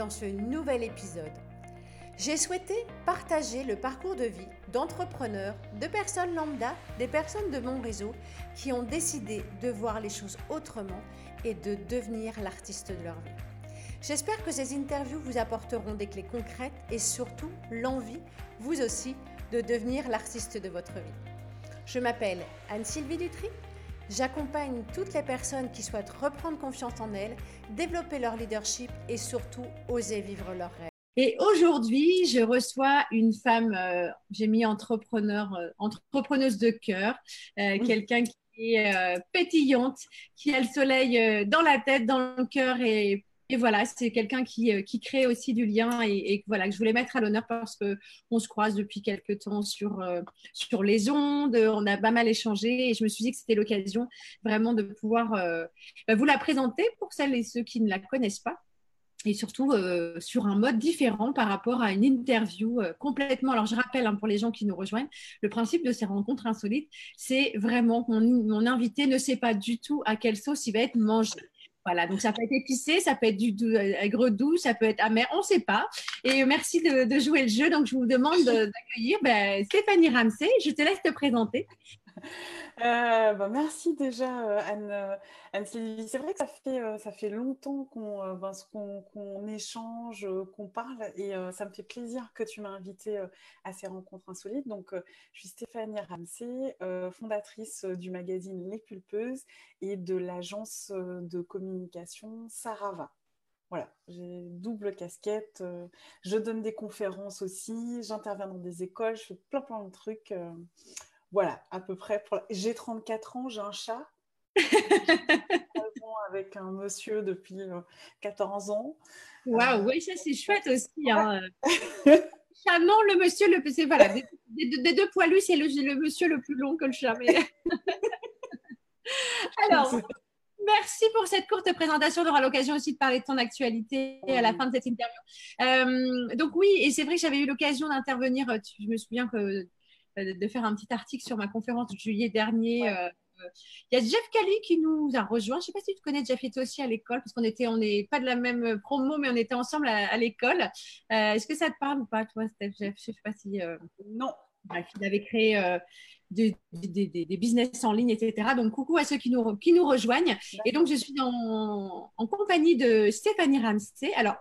dans ce nouvel épisode. J'ai souhaité partager le parcours de vie d'entrepreneurs, de personnes lambda, des personnes de mon réseau qui ont décidé de voir les choses autrement et de devenir l'artiste de leur vie. J'espère que ces interviews vous apporteront des clés concrètes et surtout l'envie, vous aussi, de devenir l'artiste de votre vie. Je m'appelle Anne-Sylvie Dutry. J'accompagne toutes les personnes qui souhaitent reprendre confiance en elles, développer leur leadership et surtout oser vivre leurs rêves. Et aujourd'hui, je reçois une femme, euh, j'ai mis entrepreneur, euh, entrepreneuse de cœur, euh, quelqu'un qui est pétillante, qui a le soleil dans la tête, dans le cœur et et voilà, c'est quelqu'un qui, euh, qui, crée aussi du lien et, voilà, que je voulais mettre à l'honneur parce qu'on se croise depuis quelques temps sur, euh, sur les ondes, on a pas mal échangé et je me suis dit que c'était l'occasion vraiment de pouvoir euh, bah, vous la présenter pour celles et ceux qui ne la connaissent pas et surtout sur un mode différent par rapport à une interview complètement. Alors je rappelle hein, pour les gens qui nous rejoignent, le principe de ces rencontres insolites, c'est vraiment que mon, invité ne sait pas du tout à quelle sauce il va être mangé. Voilà, donc ça peut être épicé, ça peut être du aigre doux, ça peut être amer, on ne sait pas. Et merci de, jouer le jeu. Donc je vous demande d'accueillir ben, Stéphanie Ramsey. Je te laisse te présenter. Euh, bah, merci déjà euh, Anne, euh, Anne Sylvie. C'est vrai que ça fait, ça fait longtemps qu'on ben, qu'on échange, qu'on parle et ça me fait plaisir que tu m'as invité à ces rencontres insolites. Donc je suis Stéphanie Ramsey, fondatrice du magazine Les Pulpeuses et de l'agence de communication Sarava. Voilà, j'ai double casquette. je donne des conférences aussi, j'interviens dans des écoles, je fais plein plein de trucs. Voilà, à peu près. Pour... J'ai 34 ans, j'ai un chat. avec un monsieur depuis 14 euh, ans. Waouh, oui, ça c'est chouette aussi. Hein. non, le monsieur, le, c'est voilà, des, deux poilus, c'est le, monsieur le plus long que le chat. Alors, merci pour cette courte présentation. On aura l'occasion aussi de parler de ton actualité à la fin de cette interview. Euh, donc oui, et c'est vrai que j'avais eu l'occasion d'intervenir. Je me souviens que euh, de faire un petit article sur ma conférence de juillet dernier. Euh, euh, il y a Jeff Kelly qui nous a rejoint. Je ne sais pas si tu connais Jeff, était aussi à l'école, parce qu'on était, on n'est pas de la même promo, mais on était ensemble à, l'école. Est-ce que ça te parle ou pas, toi, Jeff? Je ne sais pas si. Non. il avait créé des, des, business en ligne, etc. Donc, coucou à ceux qui nous, qui nous rejoignent. Et donc, je suis en, en compagnie de Stéphanie Ramsey. Alors,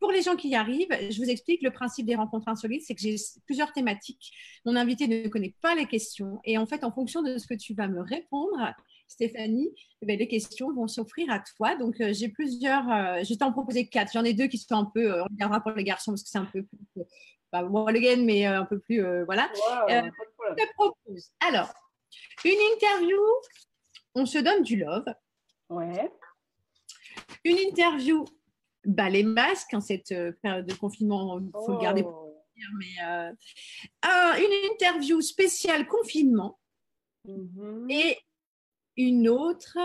pour les gens qui y arrivent, je vous explique le principe des rencontres insolites, c'est que j'ai plusieurs thématiques. Mon invité ne connaît pas les questions et en fait, en fonction de ce que tu vas me répondre, Stéphanie, eh les questions vont s'offrir à toi. Donc, euh, j'ai plusieurs, euh, je t'en proposer quatre. J'en ai deux qui sont un peu, euh, on regardera pour les garçons parce que c'est un peu plus, bah, gain, mais un peu plus, voilà. je te propose. Alors, une interview, on se donne du love. Ouais. Une interview bah, les masques en cette euh, période de confinement, il faut le garder pour oh. mais euh, une interview spéciale confinement mm-hmm. et une autre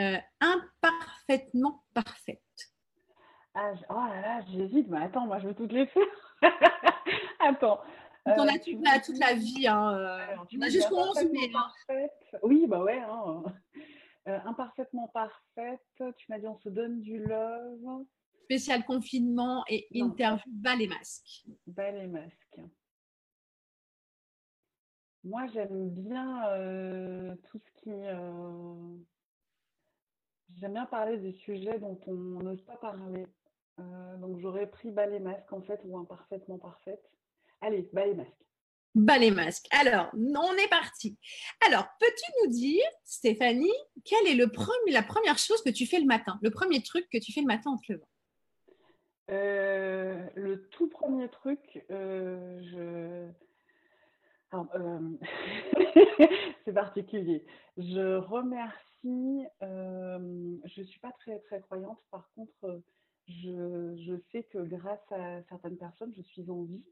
euh, imparfaitement parfaite. Ah, oh là là, j'hésite, mais attends, moi je veux toutes les faire. attends. on a toute, la, toute la vie. Hein, on a jusqu'au 11 mai. Oui, bah ouais. Hein. Euh, imparfaitement parfaite, tu m'as dit on se donne du love. Spécial confinement et interview bas les masques. Bas les masques. Moi, j'aime bien euh, tout ce qui. Euh, j'aime bien parler des sujets dont on n'ose pas parler. donc, j'aurais pris bas les masques en fait ou imparfaitement parfaite. Allez, bas les masques. Bas les masques. Alors, on est parti. Alors, peux-tu nous dire, Stéphanie, quelle est le la première chose que tu fais le matin Le premier truc que tu fais le matin en te levant? Euh, Le tout premier truc, euh. Euh, c'est particulier. Je remercie, je ne suis pas très, très croyante, par contre, je, sais que grâce à certaines personnes, je suis en vie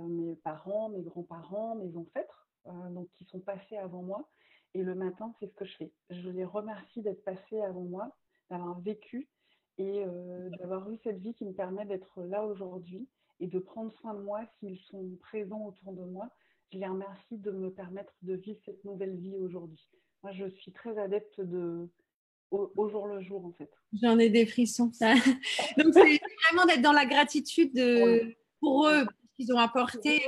mes parents, mes grands-parents, mes ancêtres, euh, donc qui sont passés avant moi. Et le matin, c'est ce que je fais. Je les remercie d'être passés avant moi, d'avoir vécu et euh, d'avoir eu cette vie qui me permet d'être là aujourd'hui et de prendre soin de moi s'ils sont présents autour de moi. Je les remercie de me permettre de vivre cette nouvelle vie aujourd'hui. Moi, je suis très adepte de, au, jour le jour, en fait. J'en ai des frissons. Ça. Donc, c'est vraiment d'être dans la gratitude de, pour eux, qu'ils ont apporté.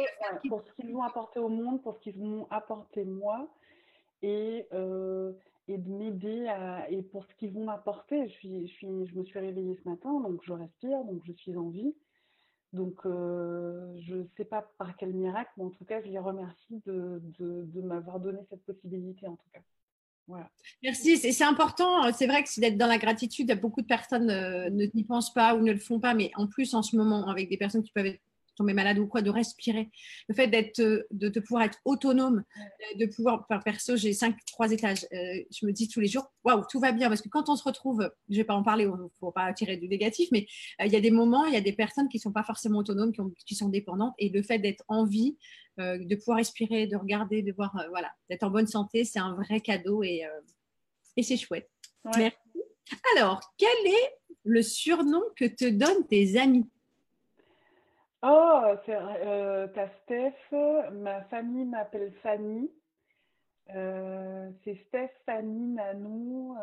Pour, ce qu'ils ont apporté au monde, pour ce qu'ils m'ont apporté moi. Et, euh, et de m'aider et pour ce qu'ils vont m'apporter. Je, suis, je, suis, je me suis réveillée ce matin, donc je respire, donc je suis en vie. Donc, euh, je ne sais pas par quel miracle, mais en tout cas, je les remercie de, de, de m'avoir donné cette possibilité, en tout cas. Merci, c'est important. C'est vrai que c'est d'être dans la gratitude. Beaucoup de personnes euh, ne n'y pensent pas ou ne le font pas, mais en plus en ce moment, avec des personnes qui peuvent être tomber malade ou quoi, de respirer. Le fait d'être, euh, de, de, pouvoir être autonome, euh, de pouvoir, par perso, j'ai cinq, trois étages. je me dis tous les jours, waouh, tout va bien. Parce que quand on se retrouve, je vais pas en parler, il faut pas tirer du négatif, mais il y a des moments, il y a des personnes qui sont pas forcément autonomes, qui, qui sont dépendantes. Et le fait d'être en vie, euh, de pouvoir respirer, de regarder, de voir, euh, voilà, d'être en bonne santé, c'est un vrai cadeau et, euh, et c'est chouette. Merci. Alors, quel est le surnom que te donnent tes amis? Oh, c'est euh, ta Steph, ma famille m'appelle Fanny. c'est Steph, Fanny, Nanou.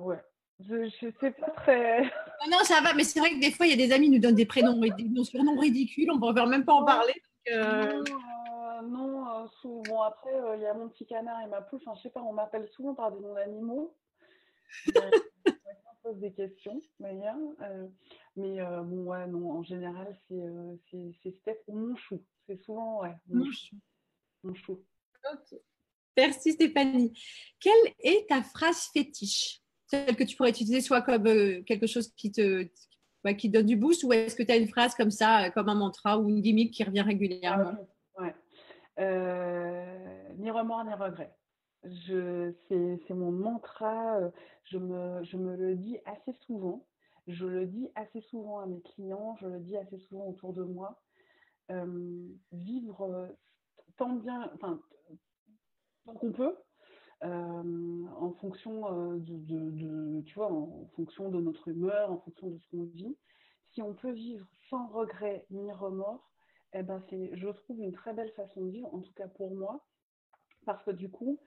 ouais, je ne sais pas très. Non, ça va, mais c'est vrai que des fois, il y a des amis qui nous donnent des prénoms, des surnoms ridicules, on ne peut même pas en parler. Euh. Non, euh, euh, souvent. après, il y a mon petit canard et ma poule. Enfin, je sais pas, on m'appelle souvent par des noms d'animaux. pose des questions, d'ailleurs. mais bon, ouais, non, en général, c'est Steph ou mon chou. C'est souvent, ouais, mon, chou. Mon chou. Ok. Merci Stéphanie. Quelle est ta phrase fétiche? Celle que tu pourrais utiliser soit comme euh, quelque chose qui te qui donne du boost ou est-ce que tu as une phrase comme ça, euh, comme un mantra ou une gimmick qui revient régulièrement? Ouais. Euh, ni remords ni regrets. C'est mon mantra, je me, je me le dis assez souvent. Je le dis assez souvent à mes clients, je le dis assez souvent autour de moi. vivre tant bien, enfin, tant qu'on peut, euh, en fonction euh, de, tu vois, en fonction de notre humeur, en fonction de ce qu'on vit. Si on peut vivre sans regret ni remords, eh ben c'est, je trouve, une très belle façon de vivre, en tout cas pour moi, parce que du coup,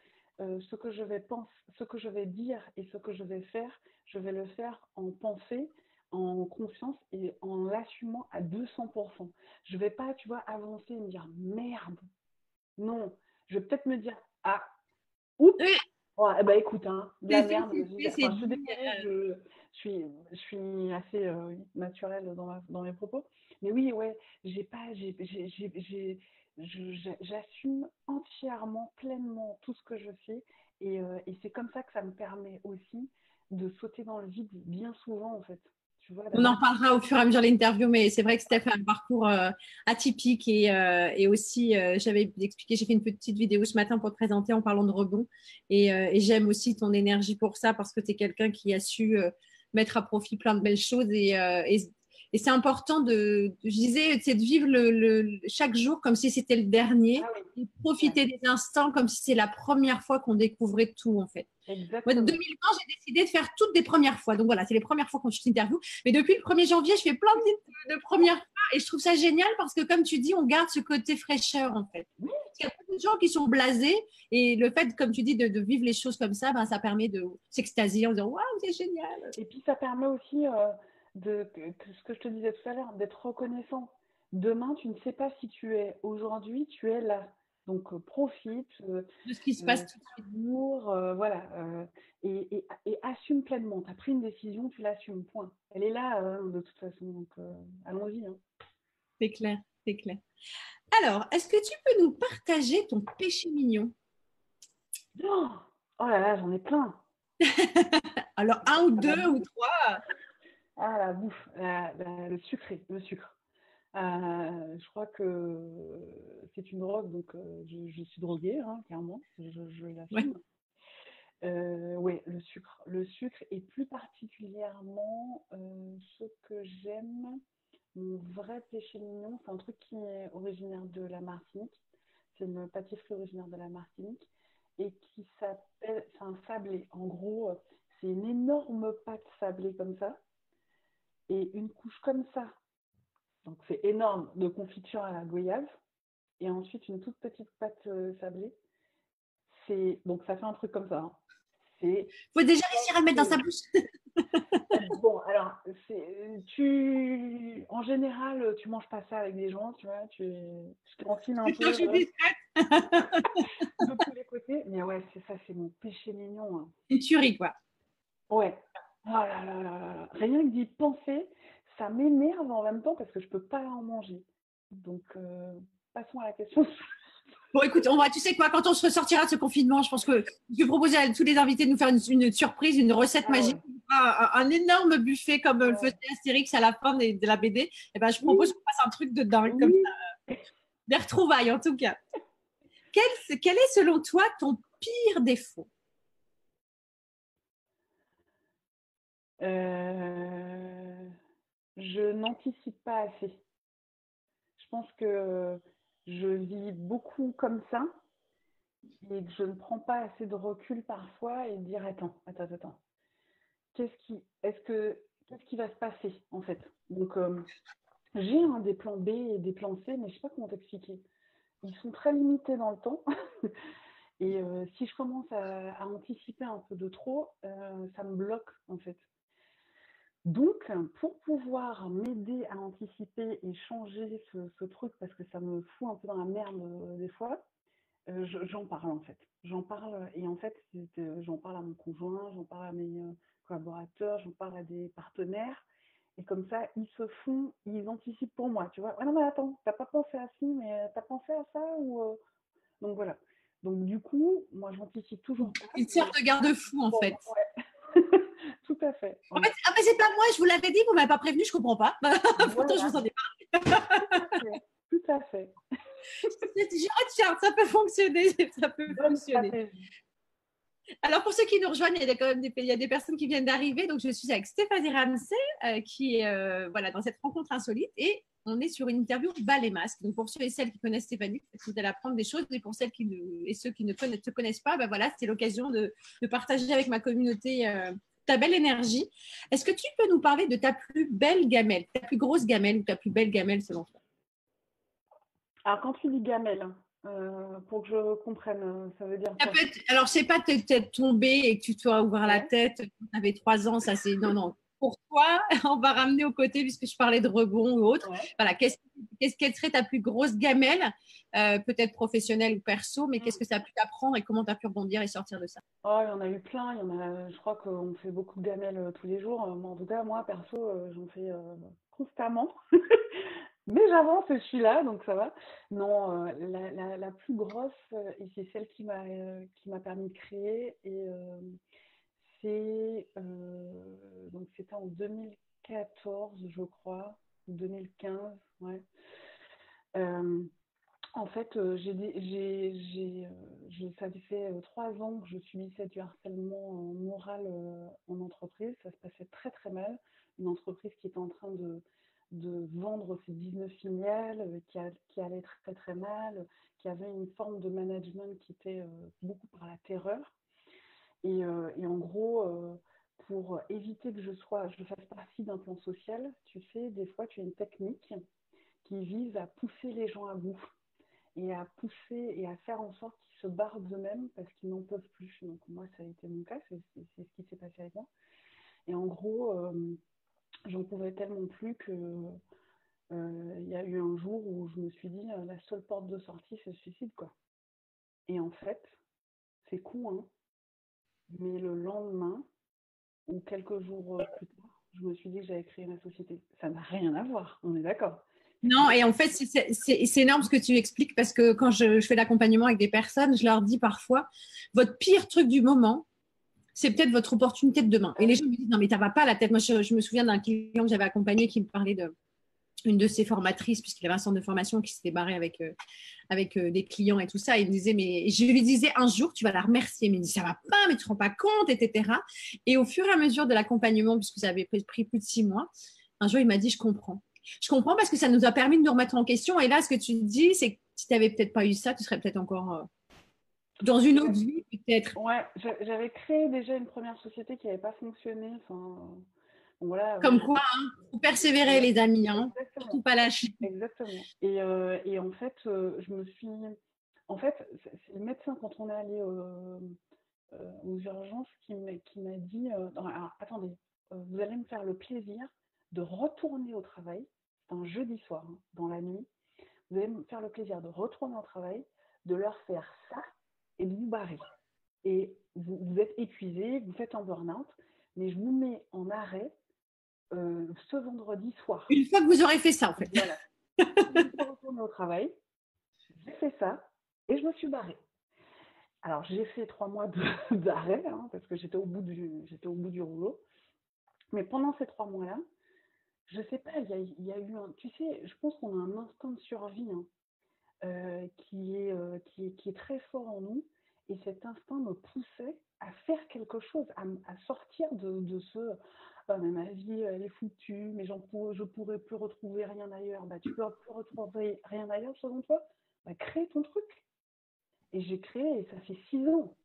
euh, ce que je vais penser, ce que je vais dire et ce que je vais faire, je vais le faire en pensée, en confiance et en l'assumant à 200%. Je vais pas, tu vois, avancer et me dire merde. Non, je vais peut-être me dire ah Oups ouais, ben, écoute, hein, la merde. Je, suis, je suis assez euh, naturelle dans, dans mes propos. Mais oui, ouais, j'ai pas, j'assume entièrement, pleinement tout ce que je fais. Et, euh, et c'est comme ça que ça me permet aussi de sauter dans le vide bien souvent, en fait. On en parlera au fur et à mesure de l'interview, mais c'est vrai que Steph a un parcours euh, atypique et, euh, et aussi, j'avais expliqué, j'ai fait une petite vidéo ce matin pour te présenter en parlant de rebond et, et j'aime aussi ton énergie pour ça parce que tu es quelqu'un qui a su mettre à profit plein de belles choses et, et et c'est important de, je disais, c'est de vivre le, chaque jour comme si c'était le dernier, ah et profiter des instants comme si c'était la première fois qu'on découvrait tout en fait. Moi, 2020, j'ai décidé de faire toutes des premières fois. Donc voilà, c'est les premières fois quand je t'interview. Mais depuis le 1er janvier, je fais plein de, de, premières fois et je trouve ça génial parce que comme tu dis, on garde ce côté fraîcheur en fait. Il y a beaucoup de gens qui sont blasés et le fait, comme tu dis, de, vivre les choses comme ça, ben, ça permet de s'extasier en disant waouh, c'est génial. Et puis ça permet aussi. Euh, de ce que je te disais tout à l'heure, d'être reconnaissant. Demain, tu ne sais pas si tu es. Aujourd'hui, tu es là. Donc, euh, profite euh, de ce qui se passe tout de suite. voilà. Et, et, assume pleinement. Tu as pris une décision, tu l'assumes. Point. Elle est là, hein, de toute façon. Donc, allons-y. Hein. C'est clair, c'est clair. Alors, est-ce que tu peux nous partager ton péché mignon? Oh, oh là là, j'en ai plein. Alors, un ou deux ou trois? Ah, la bouffe, le sucré, le sucre. Euh, je crois que c'est une drogue, donc euh, je, suis droguée, hein, clairement, je, je l'assume. Euh, oui, le sucre. Le sucre et plus particulièrement ce que j'aime, mon vrai péché mignon, c'est un truc qui est originaire de la Martinique. C'est une pâtisserie originaire de la Martinique et qui s'appelle, c'est un sablé. En gros, c'est une énorme pâte sablée comme ça et une couche comme ça. Donc c'est énorme de confiture à la goyave et ensuite une toute petite pâte euh, sablée. C'est donc ça fait un truc comme ça. Hein. Il faut déjà réussir à le mettre dans sa bouche. bon, alors, tu, en général, tu manges pas ça avec des gens, tu vois, tu, tu t'enfiles un peu. de tous les côtés. Mais ouais, c'est ça, c'est mon péché mignon. Hein. Une tuerie, quoi. Ouais. Oh là là là là. Rien que d'y penser, ça m'énerve en même temps parce que je peux pas en manger. Donc, euh, passons à la question. Bon, écoute, on va, tu sais quoi, quand on se ressortira de ce confinement, je pense que je vais proposer à tous les invités de nous faire une, surprise, une recette ah magique, un, énorme buffet comme le faisait Astérix à la fin de, la BD. Et eh ben, je propose qu'on fasse un truc de dingue comme ça. Des retrouvailles, en tout cas. Quel, quel est, selon toi, ton pire défaut? Euh, Je n'anticipe pas assez. Je pense que je vis beaucoup comme ça et je ne prends pas assez de recul parfois et dire attends, attends, attends. Qu'est-ce qui, est-ce que, qu'est-ce qui va se passer en fait? Donc euh, j'ai des plans B et des plans C, mais je sais pas comment t'expliquer. Ils sont très limités dans le temps. et euh, si je commence à, anticiper un peu de trop, ça me bloque en fait. Donc, pour pouvoir m'aider à anticiper et changer ce, truc, parce que ça me fout un peu dans la merde euh, des fois, euh, j'en parle en fait. J'en parle et en fait, euh, j'en parle à mon conjoint, j'en parle à mes collaborateurs, j'en parle à des partenaires. Et comme ça, ils se font, ils anticipent pour moi, tu vois. non, mais attends, t'as pas pensé à ci, mais t'as pensé à ça ou Donc voilà. Donc du coup, moi, j'anticipe toujours. Une sorte de garde-fou en fait. À fait. En fait, ah, c'est pas moi, je vous l'avais dit, vous m'avez pas prévenu, je comprends pas. Pourtant, je vous en ai parlé. Tout à fait. je ça peut fonctionner, ça peut fonctionner. Alors, pour ceux qui nous rejoignent, il y a quand même des, il y a des personnes qui viennent d'arriver. Donc, je suis avec Stéphanie Ramsey, euh, qui est euh, voilà, dans cette rencontre insolite. Et on est sur une interview bas les masques. Donc, pour ceux et celles qui connaissent Stéphanie, vous allez apprendre des choses. Et pour celles qui et ceux qui ne connaissent, te connaissent pas, ben voilà, c'est l'occasion de, de, partager avec ma communauté euh, ta belle énergie. Est-ce que tu peux nous parler de ta plus belle gamelle, ta plus grosse gamelle ou ta plus belle gamelle selon toi? Alors, quand tu dis gamelle, euh, pour que je comprenne, ça veut dire. Ça peut être, alors, c'est pas être tombé et que tu dois ouvrir la tête quand tu avais trois ans, ça c'est. Non, non pour toi, on va ramener au côté, puisque je parlais de rebond ou autre. Voilà, qu'est-ce, qu'est-ce, quelle serait ta plus grosse gamelle, euh, peut-être professionnelle ou perso, mais qu'est-ce que ça a pu t'apprendre et comment tu as pu rebondir et sortir de ça? Oh, il y en a eu plein. Il y en a, je crois qu'on fait beaucoup de gamelles euh, tous les jours. Euh, en tout cas, moi, perso, j'en fais constamment. mais j'avance, je suis là, donc ça va. Non, la, la, la, plus grosse, et c'est celle qui m'a, qui m'a permis de créer, et euh, c'était en 2014, je crois, 2015, ouais. Euh, en fait, euh, j'ai, j'ai, ça fait trois ans que je subissais du harcèlement moral en entreprise. Ça se passait très très mal. Une entreprise qui était en train de, de vendre ses 19 filiales, qui, qui, allait très très mal, qui avait une forme de management qui était beaucoup par la terreur. Euh, et, en gros, euh, pour éviter que je sois, je fasse partie d'un plan social, tu sais, des fois tu as une technique qui vise à pousser les gens à bout et à pousser et à faire en sorte qu'ils se barrent d'eux-mêmes parce qu'ils n'en peuvent plus. Donc moi, ça a été mon cas, c'est ce qui s'est passé avec moi. Et en gros, euh, j'en pouvais tellement plus que il y a eu un jour où je me suis dit la seule porte de sortie, c'est le suicide, quoi. Et en fait, c'est con, hein, mais le lendemain, ou quelques jours euh, plus tard, je me suis dit que j'avais créé ma société. Ça n'a rien à voir, on est d'accord. Non, et en fait, c'est énorme ce que tu expliques parce que quand je, fais l'accompagnement avec des personnes, je leur dis parfois, votre pire truc du moment, c'est peut-être votre opportunité de demain. Et les gens me disent, non, mais tu vas pas la tête. Moi, je me souviens d'un client que j'avais accompagné qui me parlait de, une de ses formatrices, puisqu'il avait un centre de formation qui s'était barré avec, euh, avec euh, des clients et tout ça. il me disait, mais je lui disais un jour, tu vas la remercier. Mais il me dit, ça va pas, mais tu te rends pas compte, etc. Et au fur et à mesure de l'accompagnement, puisque ça avait pris, plus de six mois, un jour, il m'a dit, je comprends. Je comprends parce que ça nous a permis de nous remettre en question. Et là, ce que tu dis, c'est que si tu n'avais peut-être pas eu ça, tu serais peut-être encore euh, dans une autre vie, peut-être. Ouais, j'avais créé déjà une première société qui n'avait pas fonctionné. Enfin, comme quoi, hein, persévérer les amis, hein, surtout pas lâcher. Exactement. Et, euh, et en fait, euh, je me suis. En fait, c'est le médecin, quand on est allé aux urgences qui m'a dit attendez, vous allez me faire le plaisir de retourner au travail. C'est un jeudi soir, hein, dans la nuit. Vous allez me faire le plaisir de retourner au travail, de leur faire ça et de vous barrer. Et vous, vous êtes épuisé, vous faites un burn-out, mais je vous mets en arrêt ce vendredi soir. Une fois que vous aurez fait ça, en fait. Voilà. je suis retournée au travail, j'ai fait ça et je me suis barrée. Alors, j'ai fait trois mois d'arrêt hein, parce que j'étais au, bout du, au bout du rouleau. Mais pendant ces trois mois-là, je sais pas, il y, a, eu un. Tu sais, je pense qu'on a un instinct de survie hein, euh, qui, est, euh, qui, est, qui, est, très fort en nous. Et cet instinct me poussait à faire quelque chose, à, sortir de, ce oh, mais ma vie, elle est foutue, mais pour, je pourrais plus retrouver rien ailleurs. Bah, tu peux plus retrouver rien ailleurs selon toi? Bah, Crée ton truc. Et j'ai créé, et ça fait six ans.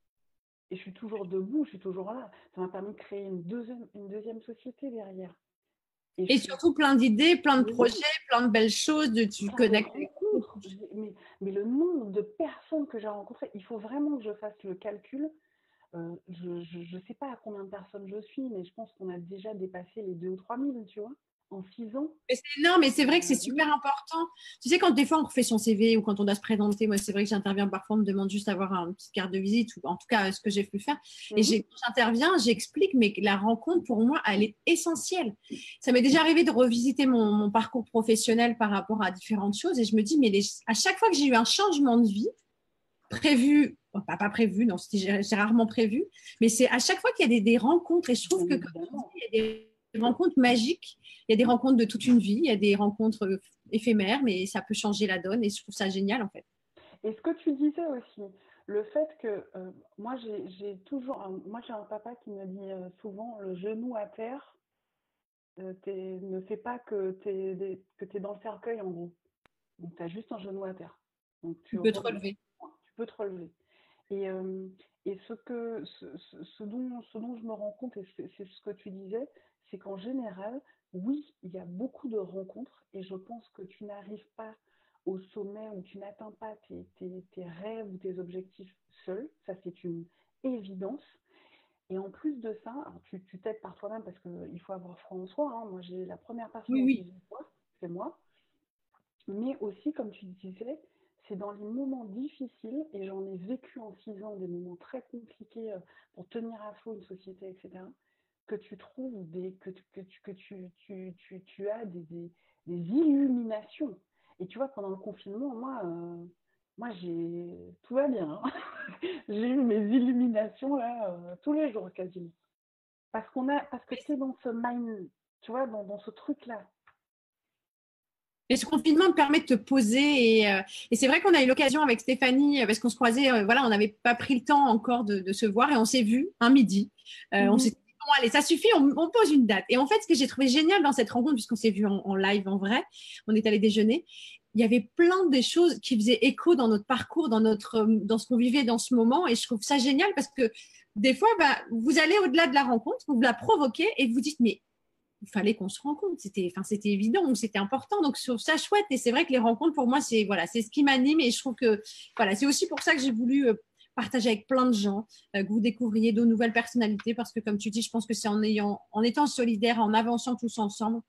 Et je suis toujours debout, je suis toujours là. Ça m'a permis de créer une deuxième, une deuxième société derrière. Et, surtout plein d'idées, plein de projets, plein de belles choses, de tu connectes. Mais, mais, le nombre de personnes que j'ai rencontrées, il faut vraiment que je fasse le calcul. Euh, je ne sais pas à combien de personnes je suis, mais je pense qu'on a déjà dépassé les 2 ou 3 000, tu vois en six ans. C'est énorme, mais c'est vrai que c'est super important. Tu sais, quand des fois on refait son CV ou quand on doit se présenter, moi c'est vrai que j'interviens parfois, on me demande juste d'avoir un petit carte de visite ou en tout cas ce que j'ai pu faire. Et mhm. quand j'interviens, j'explique, mais la rencontre pour moi, elle est essentielle. Ça m'est déjà arrivé de revisiter mon, parcours professionnel par rapport à différentes choses et je me dis, mais à chaque fois que j'ai eu un changement de vie, prévu, pas, pas prévu, non, j'ai rarement prévu, mais c'est à chaque fois qu'il y a des, rencontres et je trouve que comme il y a des rencontres magiques il y a des rencontres de toute une vie, il y a des rencontres euh, éphémères, mais ça peut changer la donne et je trouve ça génial en fait. Et ce que tu disais aussi, le fait que euh, moi j'ai toujours, moi j'ai un papa qui me dit euh, souvent le genou à terre ne fait pas que tu es, es, dans le cercueil en gros. Donc tu as juste un genou à terre. Donc, tu, peux te relever. Tu peux te relever. Et, et ce, que, ce, ce, dont, ce dont je me rends compte, et c'est ce que tu disais, c'est qu'en général, oui, il y a beaucoup de rencontres et je pense que tu n'arrives pas au sommet ou tu n'atteins pas tes, rêves ou tes objectifs seul. Ça, c'est une évidence. Et en plus de ça, tu t'aides par toi-même parce qu'il faut avoir froid en soi. Hein. Moi, j'ai la première personne oui, qui c'est moi. Mais aussi, comme tu disais, c'est dans les moments difficiles, et j'en ai vécu en six ans des moments très compliqués euh, pour tenir à flot une société, etc que tu trouves des, que, que, tu, que tu, tu, tu, tu as des, des, illuminations. Et tu vois, pendant le confinement, moi, euh, moi j'ai tout va bien. Hein. j'ai eu mes illuminations là euh, tous les jours quasiment. Parce qu'on a, parce que tu es dans ce mind, tu vois, dans, dans ce truc-là. Et ce confinement me permet de te poser. Et, euh, et c'est vrai qu'on a eu l'occasion avec Stéphanie, parce qu'on se croisait, voilà, on n'avait pas pris le temps encore de, de, se voir et on s'est vu un midi. On mhm. s'est allez, ça suffit, on, pose une date. Et en fait, ce que j'ai trouvé génial dans cette rencontre, puisqu'on s'est vu en, live en vrai, on est allé déjeuner, il y avait plein de choses qui faisaient écho dans notre parcours, dans, notre, dans ce qu'on vivait dans ce moment. Et je trouve ça génial parce que des fois, bah, vous allez au-delà de la rencontre, vous la provoquez et vous dites, mais il fallait qu'on se rencontre. C'était, enfin, c'était évident, c'était important. Donc, je trouve ça chouette. Et c'est vrai que les rencontres, pour moi, c'est voilà, c'est ce qui m'anime. Et je trouve que voilà, c'est aussi pour ça que j'ai voulu euh, partager avec plein de gens, euh, que vous découvriez de nouvelles personnalités, parce que comme tu dis, je pense que c'est en, ayant, en étant solidaire, en avançant tous ensemble,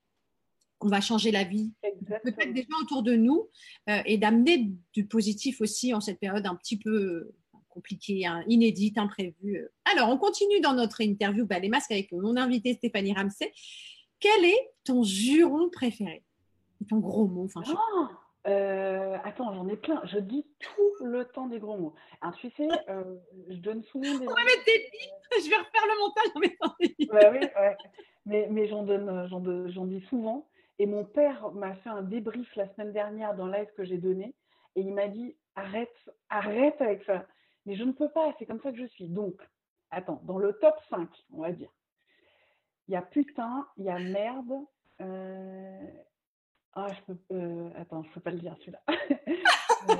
qu'on va changer la vie, peut-être des gens autour de nous, euh, et d'amener du positif aussi en cette période un petit peu compliquée, hein, inédite, imprévue. Alors, on continue dans notre interview bah, Les masques avec mon invité Stéphanie Ramsey. Quel est ton juron préféré? Ton gros mot enfin, oh euh, attends, j'en ai plein. Je dis tout le temps des gros mots. Alors, tu sais, euh, je donne souvent des. On va mettre des Je vais refaire le montage en mettant des oui, ouais. Mais, mais j'en donne, j'en, dis souvent. Et mon père m'a fait un débrief la semaine dernière dans live que j'ai donné. Et il m'a dit arrête, arrête avec ça. Mais je ne peux pas, c'est comme ça que je suis. Donc, attends, dans le top 5, on va dire, il y a putain, il y a merde, euh, ah, je peux. Euh, attends, je peux pas le dire celui-là. euh,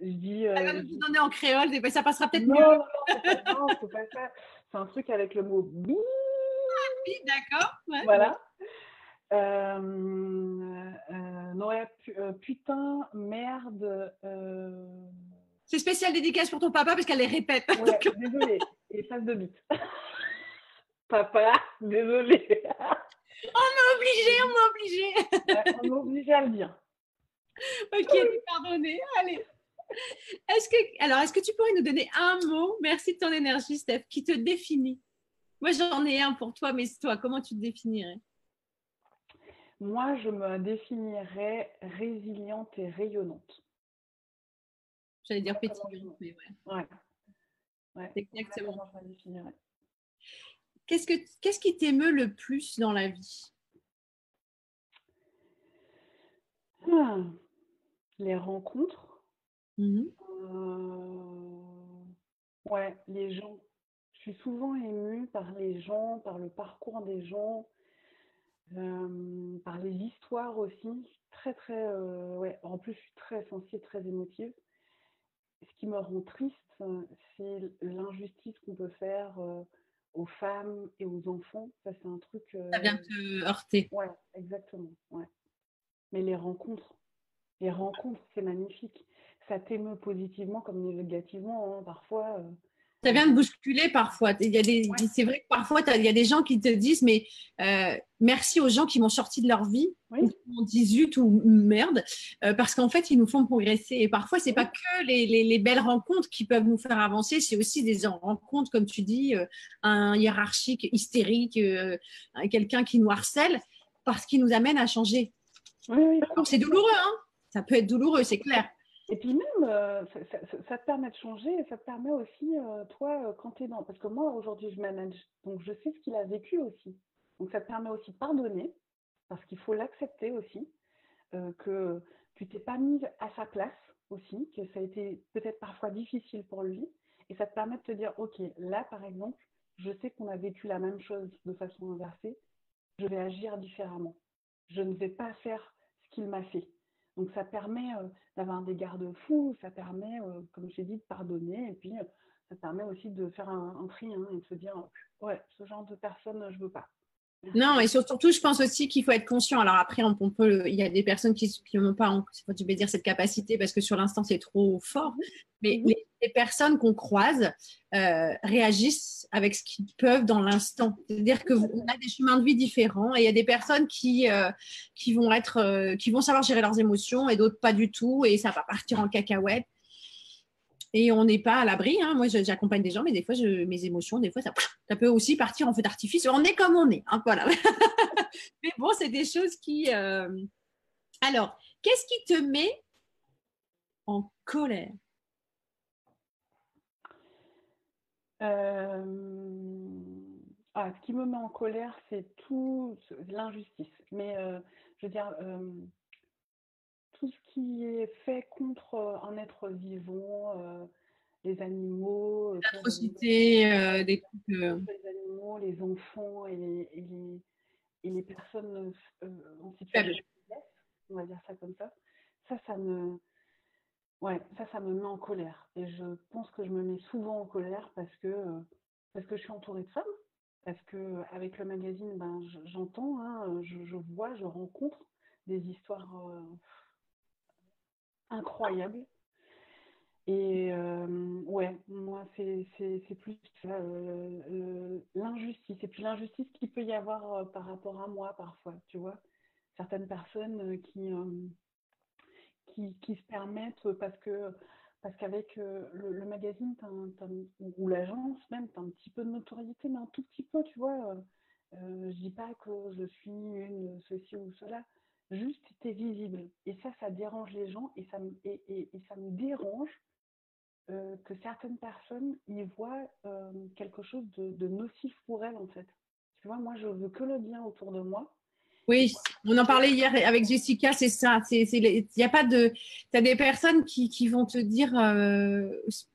je dis. Euh, je donner en créole, ça passera peut-être mieux. Non, non, c'est pas ça. C'est un truc avec le mot bi. Ah, oui, d'accord. Voilà. Euh, euh, non, putain, merde. C'est spécial dédicace pour ton papa parce qu'elle les répète. Ouais, désolée. Et passe de bite. Papa, désolée. on m'a obligé, on m'a obligé. on m'a obligé à le dire. ok, pardonné. Allez. Est-ce que, alors, est-ce que tu pourrais nous donner un mot, merci de ton énergie, Steph, qui te définit? Moi, j'en ai un pour toi, mais toi, comment tu te définirais? Moi, je me définirais résiliente et rayonnante. J'allais dire pétillante, mais ouais. Ouais. Exactement. Qu'est-ce, que, qu'est-ce qui t'émeut le plus dans la vie? Ah, Les rencontres. Mmh euh, ouais, les gens. Je suis souvent émue par les gens, par le parcours des gens, euh, par les histoires aussi. Très, très. Euh, ouais. En plus, je suis très sensible, très émotive ce qui me rend triste, c'est l'injustice qu'on peut faire aux femmes et aux enfants. Ça, c'est un truc. Ça vient te heurter. Ouais, exactement. Ouais. Mais les rencontres, les rencontres, c'est magnifique. Ça t'émeut positivement comme négativement. Hein. Parfois, ça vient de bousculer parfois. Il y a des, c'est vrai que parfois il y a des gens qui te disent mais euh, merci aux gens qui m'ont sorti de leur vie, oui. qui m'ont dit zut ou merde, euh, parce qu'en fait ils nous font progresser. Et parfois c'est pas que les, les, belles rencontres qui peuvent nous faire avancer, c'est aussi des rencontres comme tu dis, euh, un hiérarchique hystérique, quelqu'un qui nous harcèle, parce qu'il nous amène à changer. Oui, c'est douloureux, hein ça peut être douloureux, c'est clair. Et puis même, euh, ça, te permet de changer et ça te permet aussi, euh, toi, euh, quand tu es dans... Parce que moi, aujourd'hui, je manage, donc je sais ce qu'il a vécu aussi. Donc ça te permet aussi de pardonner, parce qu'il faut l'accepter aussi, que tu t'es pas mise à sa place aussi, que ça a été peut-être parfois difficile pour lui. Et ça te permet de te dire, OK, là, par exemple, je sais qu'on a vécu la même chose de façon inversée, je vais agir différemment. Je ne vais pas faire ce qu'il m'a fait. Donc ça permet d'avoir des garde-fous, ça permet, comme j'ai dit, de pardonner, et puis ça permet aussi de faire un, tri hein, et de se dire, ouais, ce genre de personne, je veux pas. Non, et surtout, je pense aussi qu'il faut être conscient. Alors après, on, peut, il y a des personnes qui n'ont pas, tu vais dire, cette capacité parce que sur l'instant, c'est trop fort. Mmh Mais mmh les, personnes qu'on croise euh, réagissent avec ce qu'ils peuvent dans l'instant. C'est-à-dire qu'on a des chemins de vie différents et il y a des personnes qui, euh, euh, qui vont savoir gérer leurs émotions et d'autres pas du tout et ça va partir en cacahuète et on n'est pas à l'abri. Hein. Moi, j'accompagne des gens, mais des fois, mes émotions, des fois, ça, peut aussi partir en feu d'artifice. On est comme on est. Hein, voilà. mais bon, c'est des choses qui. Alors, qu'est-ce qui te met en colère? Euh, ah, Ce qui me met en colère, c'est tout l'injustice. Mais euh, je veux dire tout ce qui est fait contre euh, un être vivant, euh, les animaux, euh, l'atrocité des les animaux, les enfants et les, et les, et les personnes en situation de faiblesse, on va dire ça comme ça. Ça, ça me, ouais, ça, ça me met en colère. Et je pense que je me mets souvent en colère parce que parce que je suis entourée de femmes, parce que avec le magazine, ben, j'entends, hein, je, vois, je rencontre des histoires incroyable. Et euh, ouais, moi, c'est plus euh, l'injustice. C'est plus l'injustice qu'il peut y avoir euh, par rapport à moi parfois, tu vois. Certaines personnes qui, qui, se permettent, parce que parce qu'avec le, magazine ou l'agence même, tu as un petit peu de notoriété, mais un tout petit peu, tu vois. je dis pas que je suis une ceci ou cela, juste tu es visible. Et ça, ça dérange les gens et ça me, et, et, ça me dérange euh, que certaines personnes y voient euh, quelque chose de, de, nocif pour elles, en fait. Tu vois, moi, je veux que le bien autour de moi. Oui, on en parlait hier avec Jessica, c'est ça. Il n'y a pas de. Tu as des personnes qui, qui, vont te dire euh,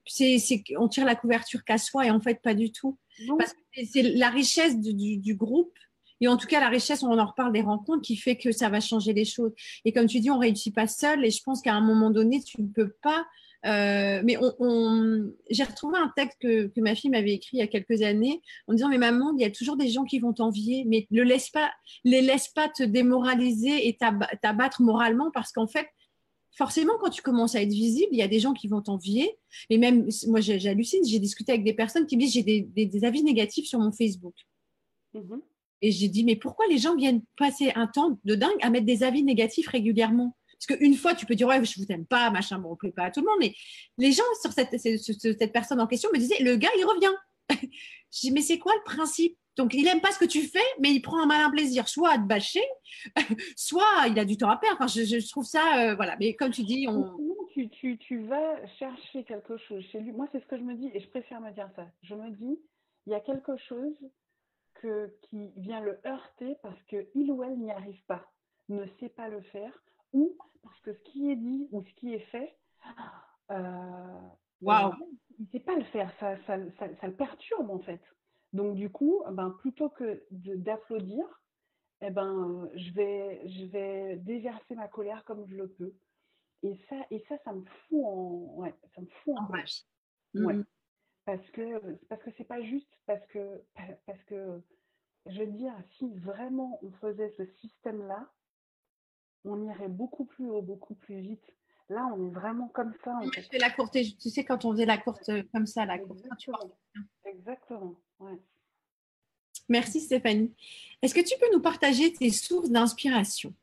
c'est on tire la couverture qu'à soi et en fait, pas du tout. Parce que c'est la richesse du, du, groupe et en tout cas, la richesse, on en reparle des rencontres qui fait que ça va changer les choses. Et comme tu dis, on ne réussit pas seul. Et je pense qu'à un moment donné, tu ne peux pas. Euh, mais on, j'ai retrouvé un texte que, que ma fille m'avait écrit il y a quelques années en disant mais maman il y a toujours des gens qui vont t'envier mais ne laisse pas les laisse pas te démoraliser et t'abattre moralement parce qu'en fait forcément, quand tu commences à être visible, il y a des gens qui vont t'envier. Et même, moi, j'hallucine, j'ai discuté avec des personnes qui me disent j'ai des, avis négatifs sur mon Facebook. Mhm. Et j'ai dit, mais pourquoi les gens viennent passer un temps de dingue à mettre des avis négatifs régulièrement? Parce qu'une fois, tu peux dire, ouais, je vous aime pas, machin, bon, on ne plaît pas à tout le monde. Mais les gens sur cette, personne en question me disaient, le gars, il revient. je dis, mais c'est quoi le principe? Donc, il n'aime pas ce que tu fais, mais il prend un malin plaisir, soit à te bâcher, soit il a du temps à perdre. Enfin, je, trouve ça, euh, voilà. Mais comme tu dis, on... tu, vas chercher quelque chose chez lui. Moi, c'est ce que je me dis, et je préfère me dire ça. Je me dis, il y a quelque chose que, qui vient le heurter parce qu'il ou elle n'y arrive pas, ne sait pas le faire, ou parce que ce qui est dit ou ce qui est fait, euh, wow. il ne sait pas le faire. Ça, ça, ça le perturbe, en fait. Donc du coup, ben, plutôt que d'applaudir, eh ben, je, vais, je vais déverser ma colère comme je le peux. Et ça, et ça, ça me fout en, ouais, ça me fout en, Ouais. Mmh parce que parce que c'est pas juste, parce que parce que je veux dire, si vraiment on faisait ce système-là, on irait beaucoup plus haut, beaucoup plus vite. Là, on est vraiment comme ça. la courte, tu sais, quand on faisait la courte euh, comme ça, la courte, Exactement. Ouais. Merci Stéphanie. Est-ce que tu peux nous partager tes sources d'inspiration?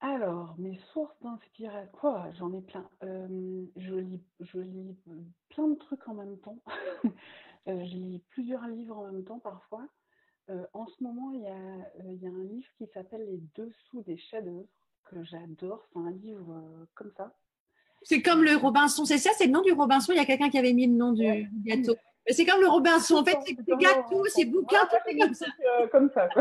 Alors, mes sources d'inspiration, oh, j'en ai plein. Euh, je, lis, je lis plein de trucs en même temps. Euh, je lis plusieurs livres en même temps parfois. Euh, en ce moment, il y, a, il y, a, un livre qui s'appelle Les Dessous des chefs-d'œuvre que j'adore. C'est un livre comme ça. C'est comme le Robinson, c'est ça, c'est le nom du Robinson. Il y a quelqu'un qui avait mis le nom du gâteau. C'est comme le Robinson. En fait, c'est gâteau, c'est bouquin, tout est comme ça. comme ça.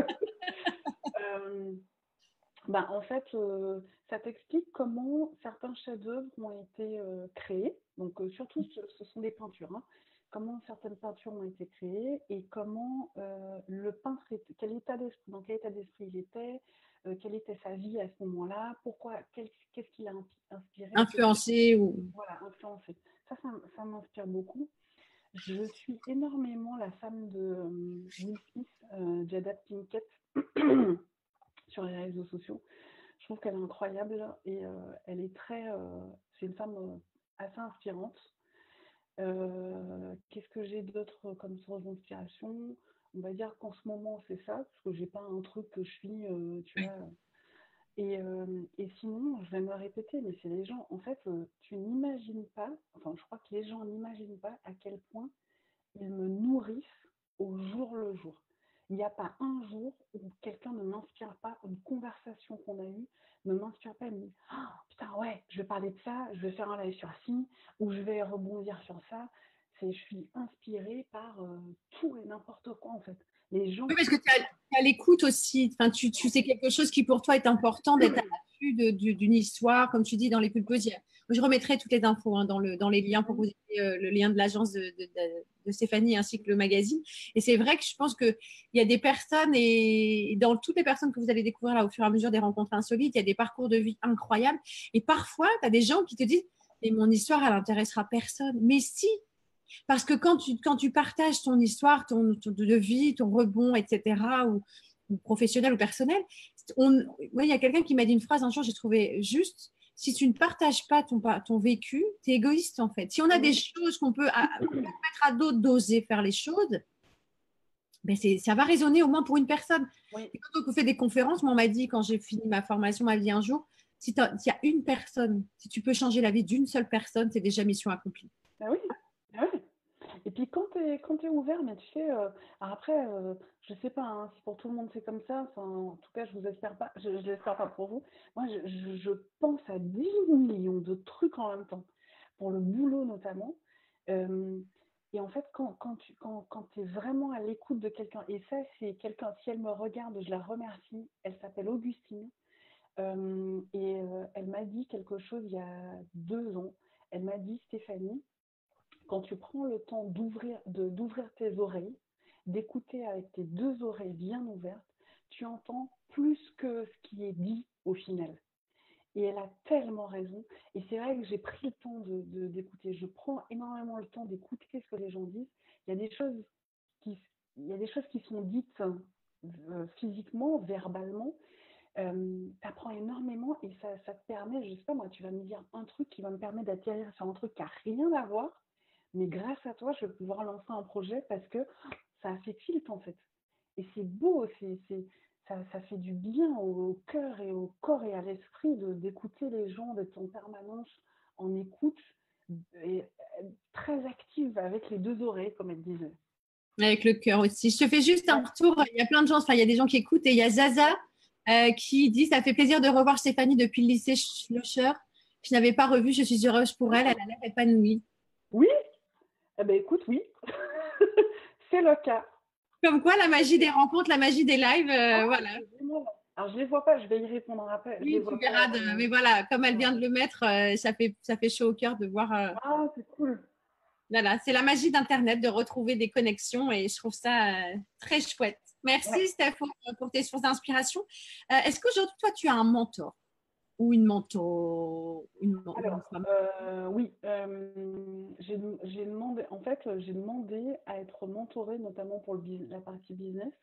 Ben, en fait, euh, ça t'explique comment certains chefs-d'œuvre ont été euh, créés. Donc, euh, surtout, ce, sont des peintures. Hein. Comment certaines peintures ont été créées et comment le peintre, quel état d'esprit, dans quel état d'esprit il était, quelle était sa vie à ce moment-là, pourquoi, qu'est-ce qu'il a inspiré. Influencé ou. Voilà, influencé. Ça, ça, m'inspire beaucoup. Je suis énormément la femme de Will Smith, Jada Pinkett. sur les réseaux sociaux. Je trouve qu'elle est incroyable et euh, elle est très. Euh, c'est une femme euh, assez inspirante. Qu'est-ce que j'ai d'autre comme source d'inspiration? On va dire qu'en ce moment, c'est ça, parce que j'ai pas un truc que je suis, tu vois. Et, et, sinon, je vais me répéter, mais c'est les gens, en fait, tu n'imagines pas, enfin, je crois que les gens n'imaginent pas à quel point ils me nourrissent au jour le jour. Il n'y a pas un jour où quelqu'un ne m'inspire pas, une conversation qu'on a eue ne m'inspire pas, et me dit ah, putain ouais, je vais parler de ça, je vais faire un live sur ci, ou je vais rebondir sur ça. C'est, je suis inspirée par euh, tout et n'importe quoi en fait. Les gens. Oui, parce que tu à l'écoute aussi. Enfin, tu, tu sais quelque chose qui pour toi est important d'être à l'affût d'une histoire, comme tu dis dans les pulpes. Je remettrai toutes les infos hein, dans, le, dans les liens pour vous ayez euh, le lien de l'agence de, de, Stéphanie ainsi que le magazine. Et c'est vrai que je pense qu'il y a des personnes, et dans toutes les personnes que vous allez découvrir là au fur et à mesure des rencontres insolites, il y a des parcours de vie incroyables. Et parfois, tu as des gens qui te disent Mais mon histoire, elle n'intéressera personne. Mais si, parce que quand tu, quand tu partages ton histoire, ton, de vie, ton rebond, etc., ou, professionnel ou personnel, on, il y a quelqu'un qui m'a dit une phrase un jour, j'ai trouvé juste si tu ne partages pas ton, ton vécu, tu es égoïste en fait. Si on a des choses qu'on peut permettre à d'autres d'oser faire les choses, ben ça va résonner au moins pour une personne. quand on fait des conférences, moi on m'a dit quand j'ai fini ma formation, ma vie un jour, si il y a une personne, si tu peux changer la vie d'une seule personne, c'est déjà mission accomplie. Ben oui, et puis quand tu es, ouvert, mais tu sais, euh, après, euh, je sais pas hein, si pour tout le monde c'est comme ça, en tout cas, je vous espère pas, je, l'espère pas pour vous. Moi, je, pense à 10 millions de trucs en même temps, pour le boulot notamment. Euh, et en fait, quand, quand tu quand, quand es vraiment à l'écoute de quelqu'un, et ça, c'est quelqu'un, si elle me regarde, je la remercie, elle s'appelle Augustine, et elle m'a dit quelque chose il y a deux ans. Elle m'a dit, Stéphanie, quand tu prends le temps d'ouvrir, d'ouvrir tes oreilles, d'écouter avec tes deux oreilles bien ouvertes, tu entends plus que ce qui est dit au final. Et elle a tellement raison. Et c'est vrai que j'ai pris le temps de, d'écouter. Je prends énormément le temps d'écouter ce que les gens disent. Il y a des choses qui, il y a des choses qui sont dites euh, physiquement, verbalement, tu apprends énormément et ça, ça, te permet, je sais pas moi, tu vas me dire un truc qui va me permettre d'atterrir sur un truc qui n'a rien à voir, mais grâce à toi, je vais pouvoir lancer un projet parce que ça a fait tilt en fait. Et c'est beau, c'est, ça, ça, fait du bien au, cœur et au corps et à l'esprit d'écouter les gens, d'être en permanence en écoute et très active avec les deux oreilles, comme elle disait. Avec le cœur aussi. Je te fais juste un retour. Il y a plein de gens, enfin, il y a des gens qui écoutent et il y a Zaza euh, qui dit Ça fait plaisir de revoir Stéphanie depuis le lycée Schlocher. Je n'avais pas revu, je suis heureuse pour elle, elle a l'air épanouie. Oui, eh ben, écoute, oui, c'est le cas. Comme quoi, la magie des rencontres, la magie des lives, euh, ah, voilà. Alors, je ne les vois pas, je vais y répondre après. Oui, tu verras, mais voilà, comme elle vient de le mettre, euh, ça, fait, ça fait chaud au cœur de voir. Ah, c'est cool. Voilà, c'est la magie d'Internet de retrouver des connexions et je trouve ça très chouette. Merci Steph pour tes sources d'inspiration. Euh, est-ce qu'aujourd'hui, toi, tu as un mentor? Ou une mentor une, euh, Oui, euh, j'ai demandé, en fait, j'ai demandé à être mentorée, notamment pour la partie business.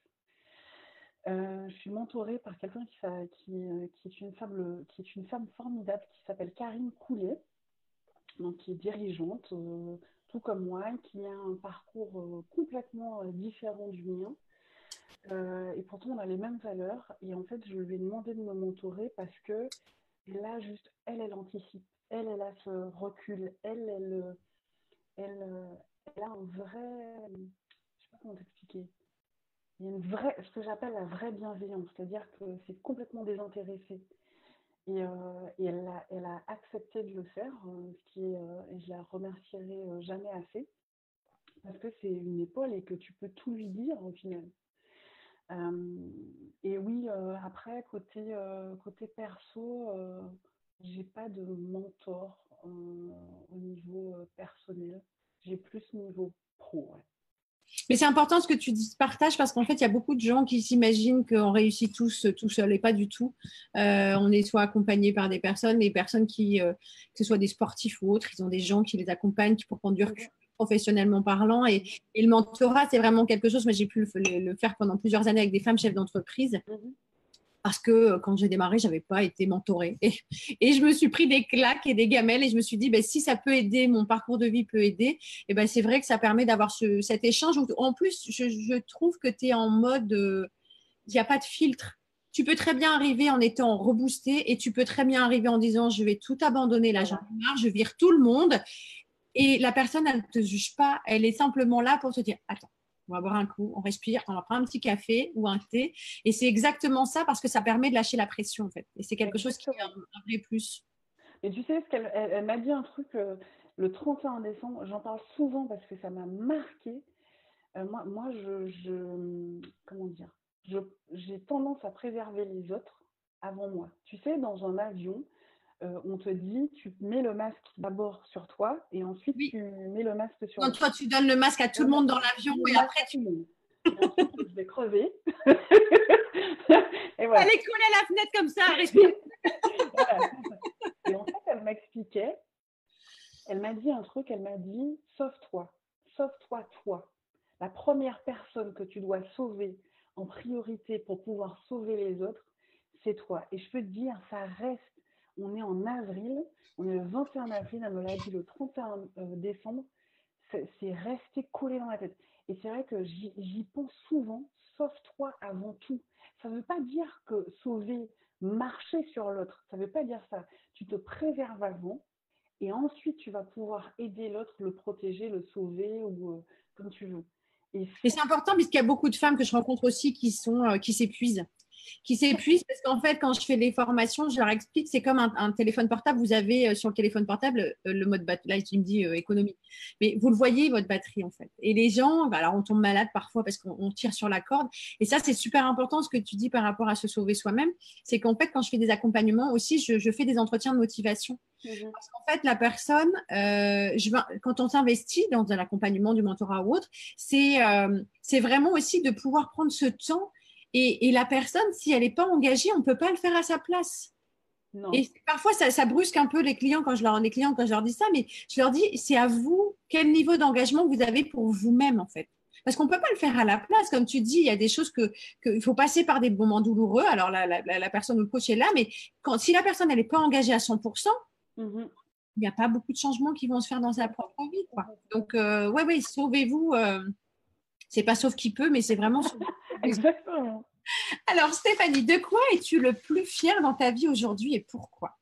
je suis mentorée par quelqu'un qui, qui, qui, est une femme, qui est une femme formidable qui s'appelle Karine Coulet, donc qui est dirigeante, tout comme moi, qui a un parcours complètement différent du mien. Euh, et pourtant, on a les mêmes valeurs. Et en fait, je lui ai demandé de me mentorer parce que là, juste, elle, elle anticipe. Elle, elle a ce recul. Elle, elle, elle, elle a un vrai. Je sais pas comment t'expliquer. Il y a une vraie, ce que j'appelle la vraie bienveillance, c'est-à-dire que c'est complètement désintéressé. Et, euh, et elle, a, elle, a, accepté de le faire, euh, ce qui est, et je la remercierai jamais assez, parce que c'est une épaule et que tu peux tout lui dire au final et oui, après, côté, côté perso, j'ai pas de mentor au niveau personnel. J'ai plus niveau pro. Mais c'est important ce que tu partages parce qu'en fait, il y a beaucoup de gens qui s'imaginent qu'on réussit tous tout seul et pas du tout. on est soit accompagné par des personnes, des personnes qui, que ce soit des sportifs ou autres, ils ont des gens qui les accompagnent pour prendre du recul professionnellement parlant. Et, le mentorat, c'est vraiment quelque chose, mais j'ai pu le, faire pendant plusieurs années avec des femmes chefs d'entreprise. Mhm. Parce que euh, quand j'ai démarré, je n'avais pas été mentorée. Et, et, je me suis pris des claques et des gamelles et je me suis dit, ben, si ça peut aider, mon parcours de vie peut aider, et ben, c'est vrai que ça permet d'avoir ce, cet échange. En plus, je, trouve que tu es en mode, euh, il n'y a pas de filtre tu peux très bien arriver en étant reboosté et tu peux très bien arriver en disant je vais tout abandonner, là j'en ai marre, je vire tout le monde et la personne, elle ne te juge pas, elle est simplement là pour te dire, attends, on va boire un coup, on respire, on va prendre un petit café ou un thé. Et c'est exactement ça parce que ça permet de lâcher la pression, en fait. Et c'est quelque chose qui est un, vrai plus. Et tu sais, ce qu'elle elle, m'a dit un truc euh, le 31 décembre, j'en parle souvent parce que ça m'a marqué. Euh, moi, moi je, je, comment dire, j'ai tendance à préserver les autres avant moi. Tu sais, dans un avion, euh, on te dit, tu mets le masque d'abord sur toi et ensuite tu mets le masque sur toi. toi, tu donnes le masque à tout le monde dans l'avion et après tu. Et ensuite, je vais crever. et voilà. Allez coller la fenêtre comme ça, respire. Et en fait, elle m'expliquait, elle m'a dit un truc, elle m'a dit, sauve-toi, sauve-toi toi. La première personne que tu dois sauver en priorité pour pouvoir sauver les autres, c'est toi. Et je peux te dire, ça reste on est en avril, on est le 21 avril, elle me l'a dit le 31 euh, décembre. C'est resté collé dans la tête. Et c'est vrai que j'y pense souvent, sauve-toi avant tout. Ça ne veut pas dire que sauver, marcher sur l'autre, ça ne veut pas dire ça. Tu te préserves avant et ensuite tu vas pouvoir aider l'autre, le protéger, le sauver ou euh, comme tu veux. Et, c'est important puisqu'il y a beaucoup de femmes que je rencontre aussi qui euh, qui s'épuisent qui s'épuisent parce qu'en fait, quand je fais les formations, je leur explique, c'est comme un, téléphone portable. Vous avez euh, sur le téléphone portable euh, le mode batterie. Là, il me dit euh, économie. Mais vous le voyez, votre batterie, en fait. Et les gens, bah, alors on tombe malade parfois parce qu'on tire sur la corde. Et ça, c'est super important ce que tu dis par rapport à se sauver soi-même. C'est qu'en fait, quand je fais des accompagnements aussi, je, fais des entretiens de motivation. Mmh parce qu'en fait, la personne, je, quand on s'investit dans un accompagnement du mentorat ou autre, c'est c'est vraiment aussi de pouvoir prendre ce temps et, la personne, si elle n'est pas engagée, on ne peut pas le faire à sa place. Et parfois, ça, brusque un peu les clients quand je leur, les clients quand je leur dis ça, mais je leur dis, c'est à vous quel niveau d'engagement vous avez pour vous-même, en fait. parce qu'on ne peut pas le faire à la place. Comme tu dis, il y a des choses que qu'il faut passer par des moments douloureux. Alors la, la, personne ou le coach est là, mais quand, si la personne n'est pas engagée à 100%, mmh il n'y a pas beaucoup de changements qui vont se faire dans sa propre vie. Quoi. Donc, euh, ouais, oui, sauvez-vous. Euh, c'est pas sauf qui peut, mais c'est vraiment. Exactement. Alors, Stéphanie, de quoi es-tu le plus fière dans ta vie aujourd'hui et pourquoi?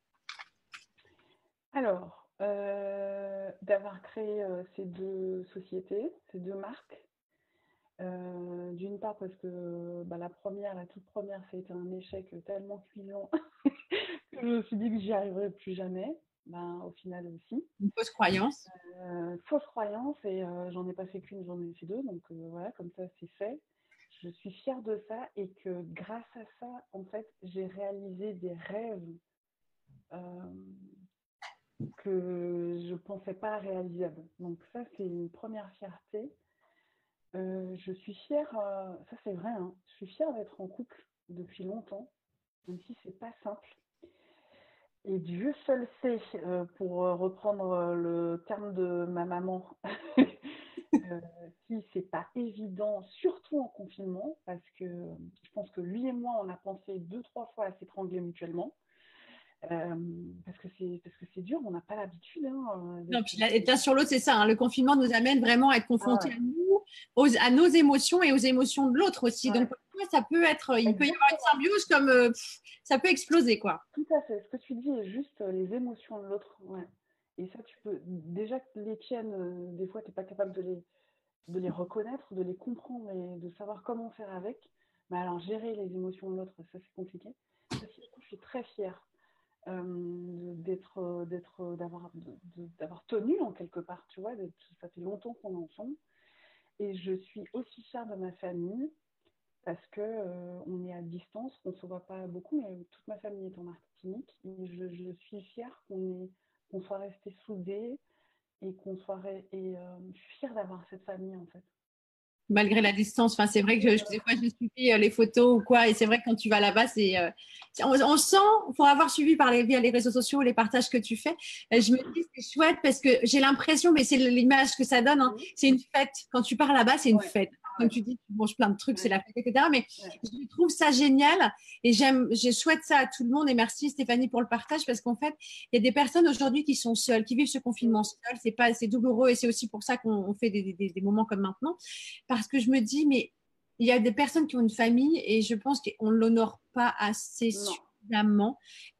Alors, euh, d'avoir créé euh, ces deux sociétés, ces deux marques. Euh, d'une part parce que bah, la première, la toute première, ça a été un échec tellement cuisant que je me suis dit que j'y arriverais plus jamais. Ben, au final aussi. Une fausse croyance. fausse croyance et j'en ai pas fait qu'une, j'en ai fait deux. Donc voilà, comme ça c'est fait. Je suis fière de ça et que grâce à ça, en fait, j'ai réalisé des rêves que je ne pensais pas réalisable. Donc ça, c'est une première fierté. Euh, je suis fière, euh, ça c'est vrai, hein, je suis fière d'être en couple depuis longtemps, même si c'est pas simple. Et Dieu seul sait, euh, pour reprendre le terme de ma maman, si c'est pas évident, surtout en confinement, parce que je pense que lui et moi, on a pensé deux, trois fois à s'étrangler mutuellement. Euh, parce que c'est parce que c'est dur, on n'a pas l'habitude. Hein, non, puis l'un sur l'autre, c'est ça. Hein, le confinement nous amène vraiment à être confrontés à nous, à nos émotions et aux émotions de l'autre aussi. Donc ça peut être, il peut y avoir une symbiose comme euh, ça peut exploser quoi. Tout à fait. Ce que tu dis est juste euh, les émotions de l'autre. Ouais. Et ça, tu peux déjà les tiennes, des fois, tu n'es pas capable de les de les reconnaître, de les comprendre et de savoir comment faire avec. Mais alors gérer les émotions de l'autre, ça c'est compliqué. je suis très fière euh, d'être, euh, d'être, euh, d'avoir, d'avoir tenu en quelque part, tu vois. Ça fait longtemps qu'on est ensemble. Et je suis aussi fière de ma famille parce que on est à distance, qu'on ne se voit pas beaucoup, mais toute ma famille est en Martinique. Et je, suis fière qu'on, soit resté soudés et qu'on soit. Et je suis fière d'avoir cette famille en fait malgré la distance. Enfin, c'est vrai que je, des fois, je suivi euh, les photos ou quoi. Et c'est vrai que quand tu vas là-bas, c'est, euh, on, sent, pour avoir suivi par les, via les réseaux sociaux, les partages que tu fais, je me dis c'est chouette parce que j'ai l'impression, mais c'est l'image que ça donne, hein, c'est une fête. Quand tu pars là-bas, c'est une fête comme tu dis, tu manges plein de trucs, c'est la fête, etc. Mais je trouve ça génial et j'aime, je souhaite ça à tout le monde. Et merci Stéphanie pour le partage parce qu'en fait, il y a des personnes aujourd'hui qui sont seules, qui vivent ce confinement seules. C'est pas, c'est douloureux et c'est aussi pour ça qu'on fait des, des, des, moments comme maintenant. Parce que je me dis, mais il y a des personnes qui ont une famille et je pense qu'on ne l'honore pas assez.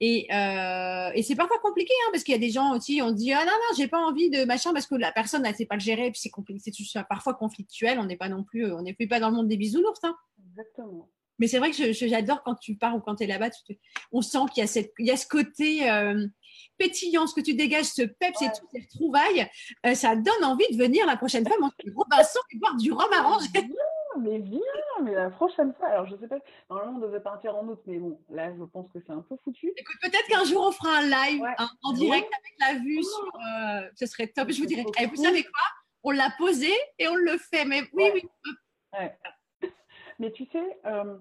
Et, euh, et c'est parfois compliqué, hein, parce qu'il y a des gens aussi, on dit Ah non, non, j'ai pas envie de machin, parce que la personne, elle sait pas le gérer, puis c'est compliqué, c'est parfois conflictuel, on n'est pas non plus, on n'est plus pas dans le monde des bisounours. Hein. Exactement. Mais c'est vrai que j'adore quand tu pars ou quand tu es là-bas, on sent qu'il y, a cette, il y a ce côté euh, pétillant, ce que tu dégages, ce peps et toutes ces retrouvailles. Euh, ça donne envie de venir la prochaine fois manger du Robinson et boire du rhum arrangé mais viens, mais la prochaine fois, alors je sais pas, normalement on devait partir en août, mais bon, là je pense que c'est un peu foutu. Écoute, peut-être qu'un jour on fera un live hein, en direct avec la vue sur. Euh, ce serait top. Je vous dirais, eh, vous savez quoi? On l'a posé et on le fait, mais oui, oui. Mais tu sais, euh,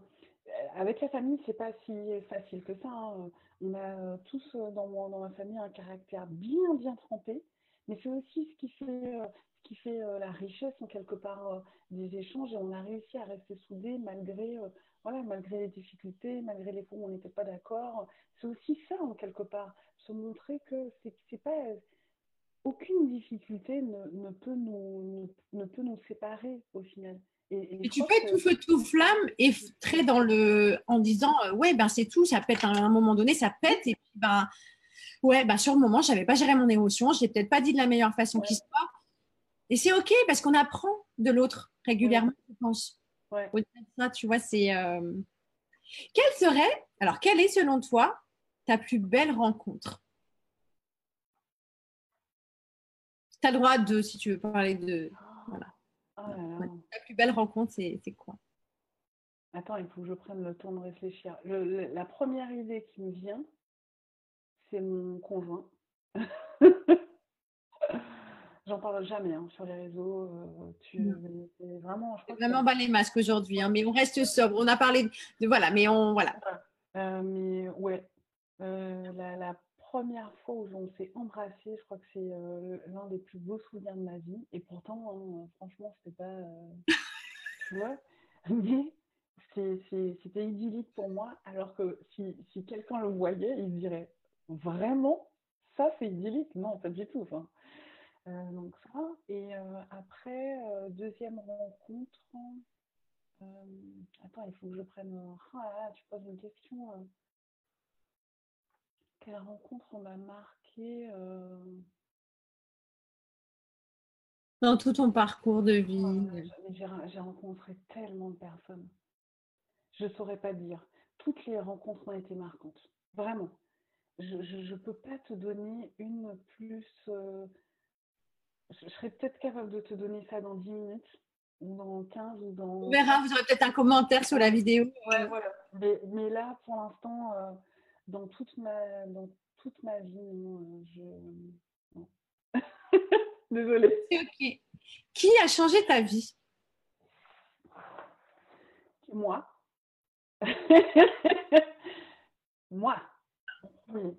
avec la famille, c'est pas si facile que ça. Hein. On a tous euh, dans, dans ma famille un caractère bien, bien trempé. Mais c'est aussi ce qui fait, qui fait euh, la richesse en quelque part euh, des échanges. Et on a réussi à rester soudés malgré euh, voilà malgré les difficultés malgré les fois où on n'était pas d'accord. C'est aussi ça en quelque part se montrer que c'est pas aucune difficulté ne, ne peut nous ne, peut nous séparer au final. Et, tu peux être tout feu tout flamme et très dans le en disant ouais ben c'est tout ça pète à un moment donné ça pète. Et puis ben ouais ben sur le moment j'avais pas géré mon émotion. Je l'ai peut-être pas dit de la meilleure façon qui soit et c'est OK parce qu'on apprend de l'autre régulièrement, je pense. Ouais. Ça, tu vois, c'est. Euh... Quelle serait, alors, quelle est selon toi ta plus belle rencontre? Tu as le droit de, si tu veux parler de. Voilà. Oh ta plus belle rencontre, c'est quoi? Attends, il faut que je prenne le temps de réfléchir. la première idée qui me vient, c'est mon conjoint. J'en parle jamais hein, sur les réseaux. Euh, tu, vraiment, je vraiment bas les masques aujourd'hui, hein, mais on reste sobre. On a parlé de, voilà, mais on voilà. Euh, mais ouais, euh, la, première fois où on s'est embrassé, je crois que c'est l'un des plus beaux souvenirs de ma vie. Et pourtant, hein, franchement, c'était pas. tu vois. Mais c'était idyllique pour moi, alors que si, si quelqu'un le voyait, il dirait vraiment, ça c'est idyllique? Non, pas du tout. Enfin, euh, donc ça. Et euh, après, euh, deuxième rencontre. attends, il faut que je prenne. Ah tu poses une question. Quelle rencontre m'a marqué Dans tout ton parcours de vie. J'ai rencontré tellement de personnes. Je ne saurais pas dire. Toutes les rencontres ont été marquantes. Vraiment. Je ne peux pas te donner une plus je serais peut-être capable de te donner ça dans 10 minutes, ou dans 15, ou dans. On verra, vous aurez peut-être un commentaire sur la vidéo. Ouais, voilà. Mais, là, pour l'instant, euh, dans, toute ma, dans toute ma vie, non, euh, je. Désolée. ok. Qui a changé ta vie? Moi. Moi. Oui.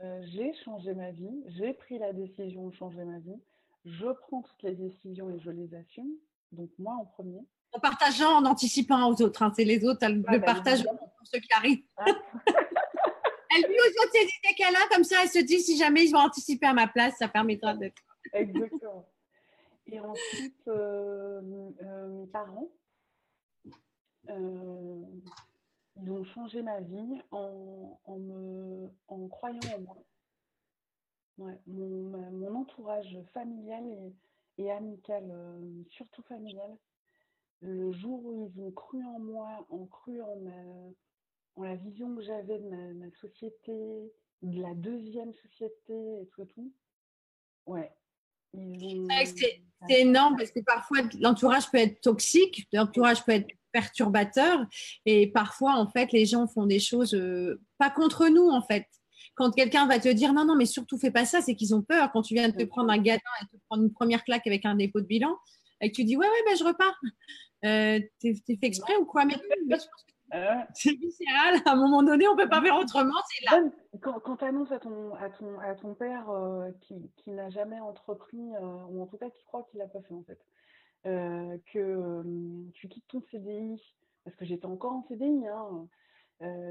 Euh, j'ai changé ma vie, j'ai pris la décision de changer ma vie je prends toutes les décisions et je les assume. Donc moi en premier. En partageant, en anticipant aux autres. Hein. C'est les autres, le bah, partage pour ceux qui arrivent. Ah. elle dit aux autres ces idées qu'elle a, comme ça elle se dit si jamais ils vont anticiper à ma place, ça permettra de. Exactement. Et ensuite, euh, euh, mes parents, euh, ils ont changé ma vie en, en, me, en croyant en moi mon, entourage familial et, amical, euh, surtout familial, le jour où ils ont cru en moi, ont cru en, la vision que j'avais de ma, société, de la deuxième société et tout et tout, ouais. C'est énorme parce que parfois l'entourage peut être toxique, l'entourage peut être perturbateur et parfois en fait les gens font des choses euh, pas contre nous en fait quand quelqu'un va te dire non, non, mais surtout fais pas ça, c'est qu'ils ont peur. Quand tu viens de te prendre un gadin et te prendre une première claque avec un dépôt de bilan, et que tu dis ouais, ouais, ben, je repars. Euh, T'es fait exprès ou quoi? Mais, c'est viscéral. À un moment donné, on peut pas faire autrement. C'est là. Quand, quand tu annonces à ton, à ton, à ton père euh, qui, qui n'a jamais entrepris, euh, ou en tout cas qui croit qu'il l'a pas fait en fait, euh, que tu quittes ton CDI, parce que j'étais encore en CDI. Hein,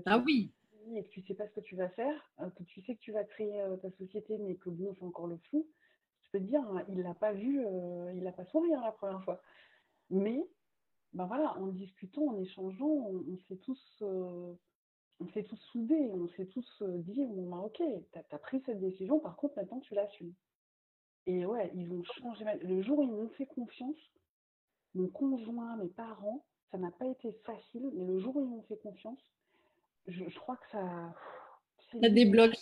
ah oui et que tu sais pas ce que tu vas faire, euh, que tu sais que tu vas créer euh, ta société, mais que bon, c'est encore le flou, je peux te dire, hein, il l'a pas vu, euh, il l'a pas souri hein, la première fois. Mais, ben voilà, en discutant, en échangeant, on, s'est tous, on s'est tous soudés, on s'est tous dit, bon, ben, ok, tu as, pris cette décision, par contre, maintenant tu l'assumes. Et ouais, ils ont changé. Le jour où ils m'ont fait confiance, mon conjoint, mes parents, ça n'a pas été facile, mais le jour où ils m'ont fait confiance, je, crois que ça. Ça débloque.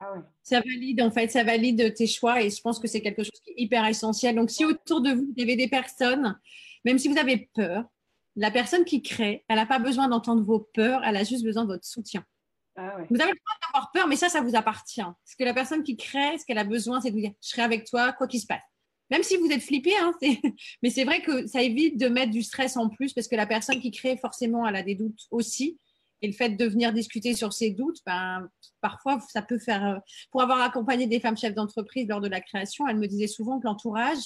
Ah ça valide, en fait, ça valide tes choix et je pense que c'est quelque chose qui est hyper essentiel. Donc, si autour de vous, vous avez des personnes, même si vous avez peur, la personne qui crée, elle n'a pas besoin d'entendre vos peurs, elle a juste besoin de votre soutien. Ah vous avez le droit d'avoir peur, mais ça, ça vous appartient. Parce que la personne qui crée, ce qu'elle a besoin, c'est de vous dire Je serai avec toi, quoi qu'il se passe. Même si vous êtes flippé, hein, mais c'est vrai que ça évite de mettre du stress en plus parce que la personne qui crée, forcément, elle a des doutes aussi. Et le fait de venir discuter sur ces doutes, ben, parfois, ça peut faire. Euh, pour avoir accompagné des femmes chefs d'entreprise lors de la création, elles me disaient souvent que l'entourage,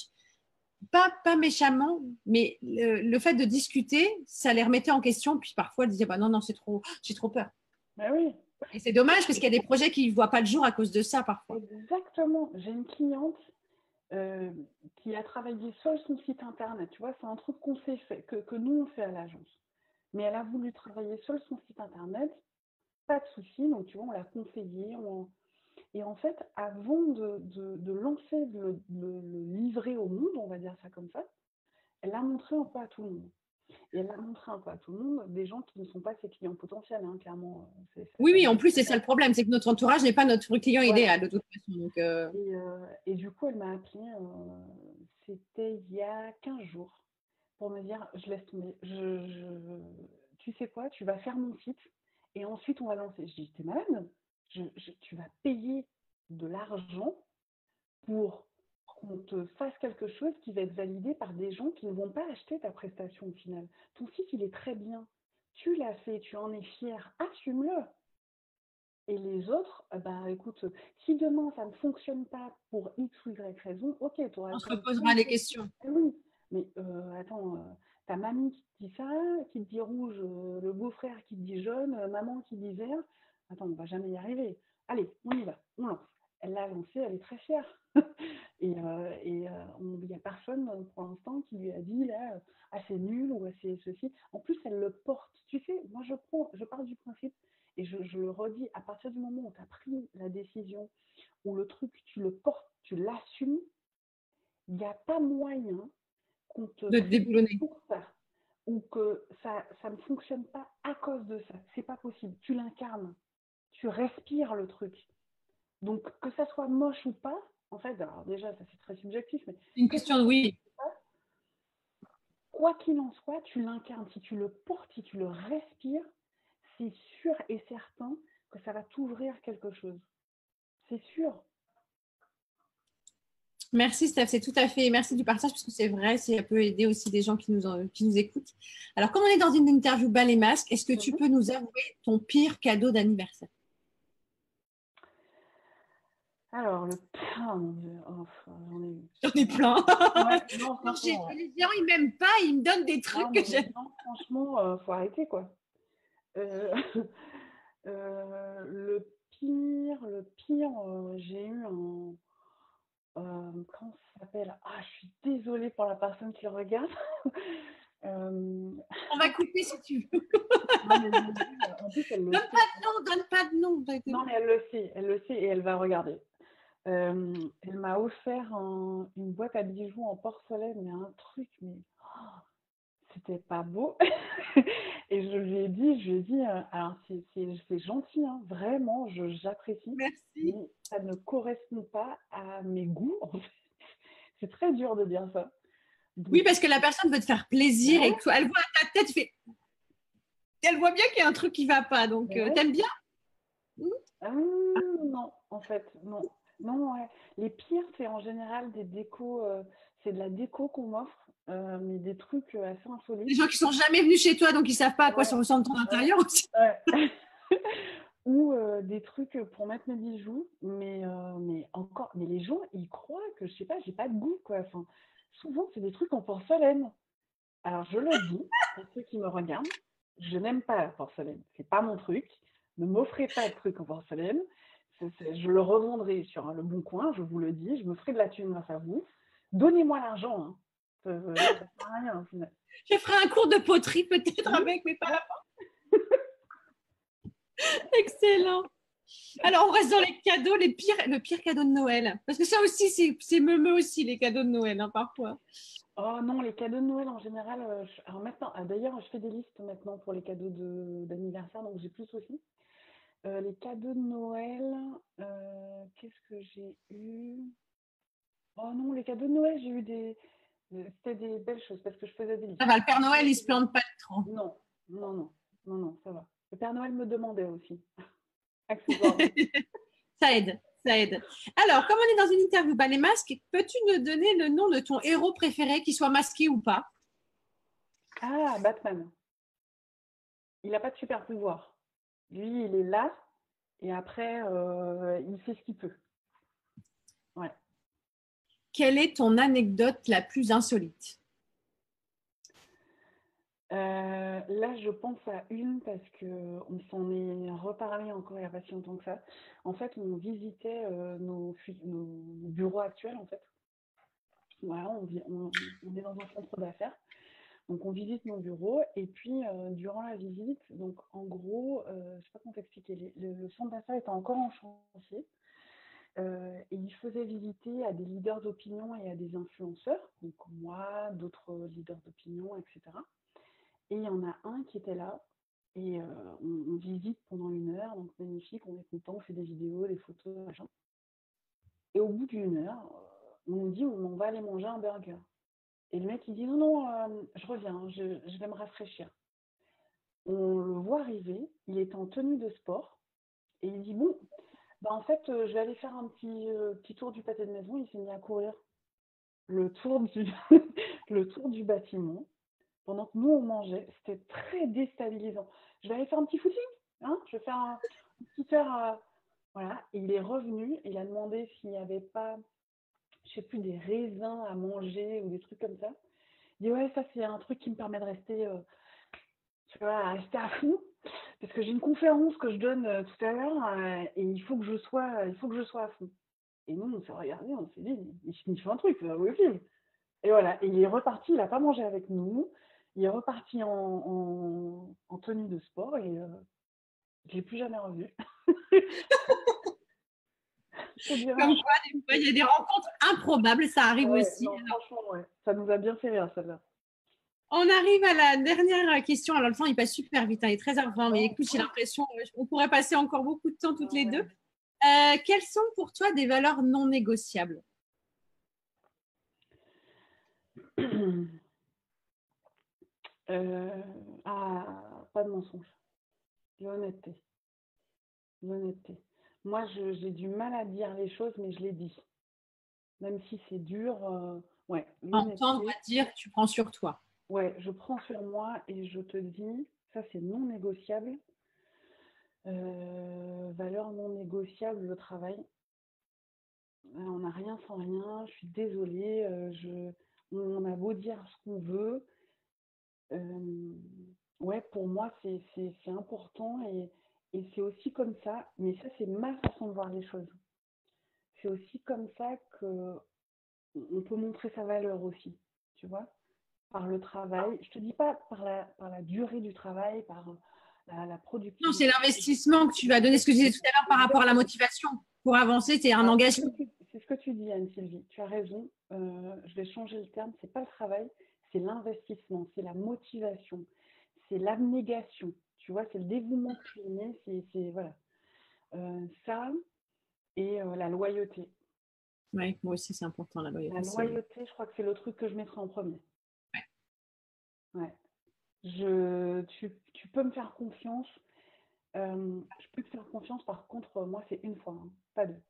pas, pas méchamment, mais le, fait de discuter, ça les remettait en question. Puis parfois, elles disaient bah non, non, c'est trop, j'ai trop peur. Ben oui. Et c'est dommage parce qu'il y a des projets qui ne voient pas le jour à cause de ça parfois. Exactement. J'ai une cliente euh, qui a travaillé seule son site internet. Tu vois, c'est un truc qu'on fait, que, que nous on fait à l'agence mais elle a voulu travailler sur son site internet, pas de souci, donc tu vois, on l'a conseillé. Et en fait, avant de, de, lancer, de le, livrer au monde, on va dire ça comme ça, elle l'a montré un peu à tout le monde. Et elle l'a montré un peu à tout le monde, des gens qui ne sont pas ses clients potentiels, hein, clairement. Euh, oui, oui, en plus, c'est ça le problème, c'est que notre entourage n'est pas notre client idéal, de toute façon. Donc, euh. euh, et, du coup, elle m'a appelé, c'était il y a 15 jours pour me dire je laisse tomber. Je, tu sais quoi, tu vas faire mon site et ensuite on va lancer. Je dis, t'es malade? Tu vas payer de l'argent pour qu'on te fasse quelque chose qui va être validé par des gens qui ne vont pas acheter ta prestation au final. Ton site, il est très bien. Tu l'as fait, tu en es fier, assume-le. Et les autres, bah écoute, si demain ça ne fonctionne pas pour X ou Y raison, ok, tu auras. On se reposera les questions. Oui, mais attends, ta mamie qui te dit ça, qui te dit rouge, euh, le beau-frère qui te dit jaune, euh, maman qui dit vert. Attends, on va jamais y arriver. Allez, on y va, on lance. Elle l'a lancé, elle est très fière. et euh, il n'y a personne pour l'instant qui lui a dit là, ah, c'est nul ou c'est ceci. En plus, elle le porte. Tu sais, moi je prends, je pars du principe et je, je le redis, à partir du moment où tu as pris la décision, où le truc, tu le portes, tu l'assumes, il n'y a pas moyen qu'on te de pour ça ou que ça, ça ne fonctionne pas à cause de ça. C'est pas possible. Tu l'incarnes, tu respires le truc. Donc que ça soit moche ou pas, en fait, alors déjà ça c'est très subjectif, mais une question de oui. Quoi qu'il en soit, tu l'incarnes. Si tu le portes, si tu le respires, c'est sûr et certain que ça va t'ouvrir quelque chose. C'est sûr. Merci Steph, c'est tout à fait. Merci du partage parce que c'est vrai, ça peut aider aussi des gens qui nous, qui nous écoutent. Alors, comme on est dans une interview bas les masques, est-ce que tu mhm. peux nous avouer ton pire cadeau d'anniversaire? Alors, le oh, j'en ai J'en ai plein. les gens, ils m'aiment pas, ils me donnent des trucs que j'aime. franchement, il euh, faut arrêter, quoi. Euh, euh, le pire, le pire, j'ai eu un euh, comment ça s'appelle? Ah, je suis désolée pour la personne qui regarde. Euh, On va couper si tu veux. en plus, elle le donne pas de nom, donne pas de nom. Non, mais elle le sait, elle le sait et elle va regarder. Euh, elle m'a offert une boîte à bijoux en porcelaine, mais un truc, mais c'était pas beau. et je lui ai dit, je lui ai dit, euh, alors c'est gentil, hein, vraiment, j'apprécie. Merci. Mais ça ne correspond pas à mes goûts. En fait. C'est très dur de dire ça. oui, parce que la personne veut te faire plaisir et elle voit ta tête, fait... elle voit bien qu'il y a un truc qui va pas. Donc, euh, t'aimes bien? Ah, Non, en fait, non. Non, les pires, c'est en général des décos, euh, c'est de la déco qu'on m'offre euh, mais des trucs euh, assez insolites. Des gens qui sont jamais venus chez toi, donc ils savent pas à quoi ça ressemble ton intérieur aussi. Ou euh, des trucs pour mettre mes bijoux, mais, mais encore, mais les gens, ils croient que je sais pas, j'ai pas de goût quoi. Enfin, souvent c'est des trucs en porcelaine. Alors je le dis pour ceux qui me regardent, je n'aime pas la porcelaine, c'est pas mon truc. Ne m'offrez pas de trucs en porcelaine. je le revendrai sur le bon coin, je vous le dis, je me ferai de la thune grâce à vous. Donnez-moi l'argent, hein. Je ferai un cours de poterie peut-être avec mes parents. Excellent. Alors, on reste dans les cadeaux, les pires, le pire cadeau de Noël. Parce que ça aussi, c'est me aussi, les cadeaux de Noël, hein, parfois. Oh non, les cadeaux de Noël en général. Euh, alors maintenant, ah, d'ailleurs, je fais des listes maintenant pour les cadeaux d'anniversaire, donc j'ai plus aussi. Euh, les cadeaux de Noël, euh, qu'est-ce que j'ai eu? Oh non, les cadeaux de Noël, j'ai eu des, c'était des belles choses parce que je faisais des livres. Ça va, le Père Noël, il se plante pas trop. Non, non, non, non, non, ça va. Le Père Noël me demandait aussi. ça aide, ça aide. Alors, comme on est dans une interview bas les masques, peux-tu nous donner le nom de ton héros préféré, qu'il soit masqué ou pas? Ah, Batman. Il n'a pas de super pouvoir. Lui, il est là et après, euh, il fait ce qu'il peut. Quelle est ton anecdote la plus insolite? Euh, là, je pense à une parce qu'on s'en est reparlé encore il n'y a pas si longtemps que ça. En fait, on visitait euh, nos, bureaux actuels, en fait. Voilà, on, est dans un centre d'affaires. Donc, on visite nos bureaux et puis, euh, durant la visite, donc en gros, je ne sais pas comment t'expliquer, le, le centre d'affaires était encore en chantier. Euh, et il faisait visiter à des leaders d'opinion et à des influenceurs, donc moi, d'autres leaders d'opinion, etc. Et il y en a un qui était là, et euh, on, visite pendant une heure, donc magnifique, on est content, on fait des vidéos, des photos, machin. Et au bout d'une heure, on nous dit on va aller manger un burger. Et le mec il dit non, non, euh, je reviens, je, je vais me rafraîchir. On le voit arriver, il est en tenue de sport, et il dit bon, bah, en fait, euh, je vais aller faire un petit, euh, petit tour du pâté de maison. Il s'est mis à courir le tour du, le tour du bâtiment pendant que nous, on mangeait. C'était très déstabilisant. Je vais aller faire un petit footing. Hein je vais faire un, petit heure. Voilà. Il est revenu. Il a demandé s'il n'y avait pas, je sais plus, des raisins à manger ou des trucs comme ça. dis ouais, ça c'est un truc qui me permet de rester, euh, tu vois, rester à fond. Parce que j'ai une conférence que je donne euh, tout à l'heure euh, et il faut que je sois, il faut que je sois à fond. Et nous, on s'est regardé, on s'est dit, il, fait un truc, c'est film. Et voilà, et il est reparti, il n'a pas mangé avec nous, il est reparti en, en, tenue de sport et je ne l'ai plus jamais revu. Comme quoi, des fois, il y a des rencontres improbables, ça arrive aussi. franchement, ouais. Ça nous a bien fait rire, celle-là. On arrive à la dernière question. Alors, le temps, il passe super vite, hein, il est très h mais écoute, j'ai l'impression qu'on pourrait passer encore beaucoup de temps toutes les deux. Euh, quelles sont pour toi des valeurs non négociables? Euh, ah, Pas de mensonge. L'honnêteté. L'honnêteté. Moi, j'ai du mal à dire les choses, mais je les dis. Même si c'est dur. Euh, ouais, Entendre dire tu prends sur toi. Ouais, je prends sur moi et je te dis, ça c'est non négociable. Euh, valeur non négociable, le travail. Euh, on n'a rien sans rien. Je suis désolée. je, on a beau dire ce qu'on veut. ouais, pour moi, c'est important et, et c'est aussi comme ça, mais ça c'est ma façon de voir les choses. C'est aussi comme ça que on peut montrer sa valeur aussi, tu vois, par le travail. Je te dis pas par la, par la durée du travail, par la, la productivité. Non, c'est l'investissement que tu vas donner. Ce que je disais tout à l'heure par rapport à la motivation. Pour avancer, c'est un engagement. C'est ce que tu dis, Anne-Sylvie. Tu as raison. Euh, je vais changer le terme. C'est pas le travail, c'est l'investissement, c'est la motivation, c'est l'abnégation. Tu vois, c'est le dévouement que tu c'est voilà. Euh, ça et euh, la loyauté. Oui, moi aussi, c'est important, la loyauté. La loyauté, je crois que c'est le truc que je mettrai en premier. Ouais. Je, tu, tu, peux me faire confiance. Euh, je peux te faire confiance, par contre, moi, c'est une fois, hein, pas deux.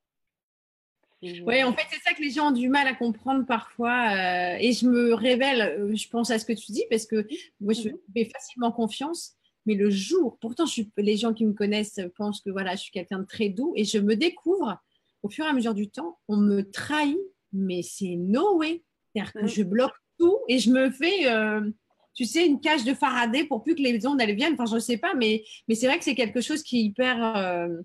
Oui, en fait, c'est ça que les gens ont du mal à comprendre parfois. et je me révèle, je pense à ce que tu dis, parce que moi, je mhm. fais facilement confiance. Mais le jour, pourtant, je les gens qui me connaissent pensent que voilà, je suis quelqu'un de très doux et je me découvre au fur et à mesure du temps, on me trahit, mais c'est no way. C'est-à-dire que je bloque tout et je me fais, euh, tu sais, une cage de Faraday pour plus que les ondes elles viennent. Enfin, je ne sais pas, mais, mais c'est vrai que c'est quelque chose qui est hyper, euh,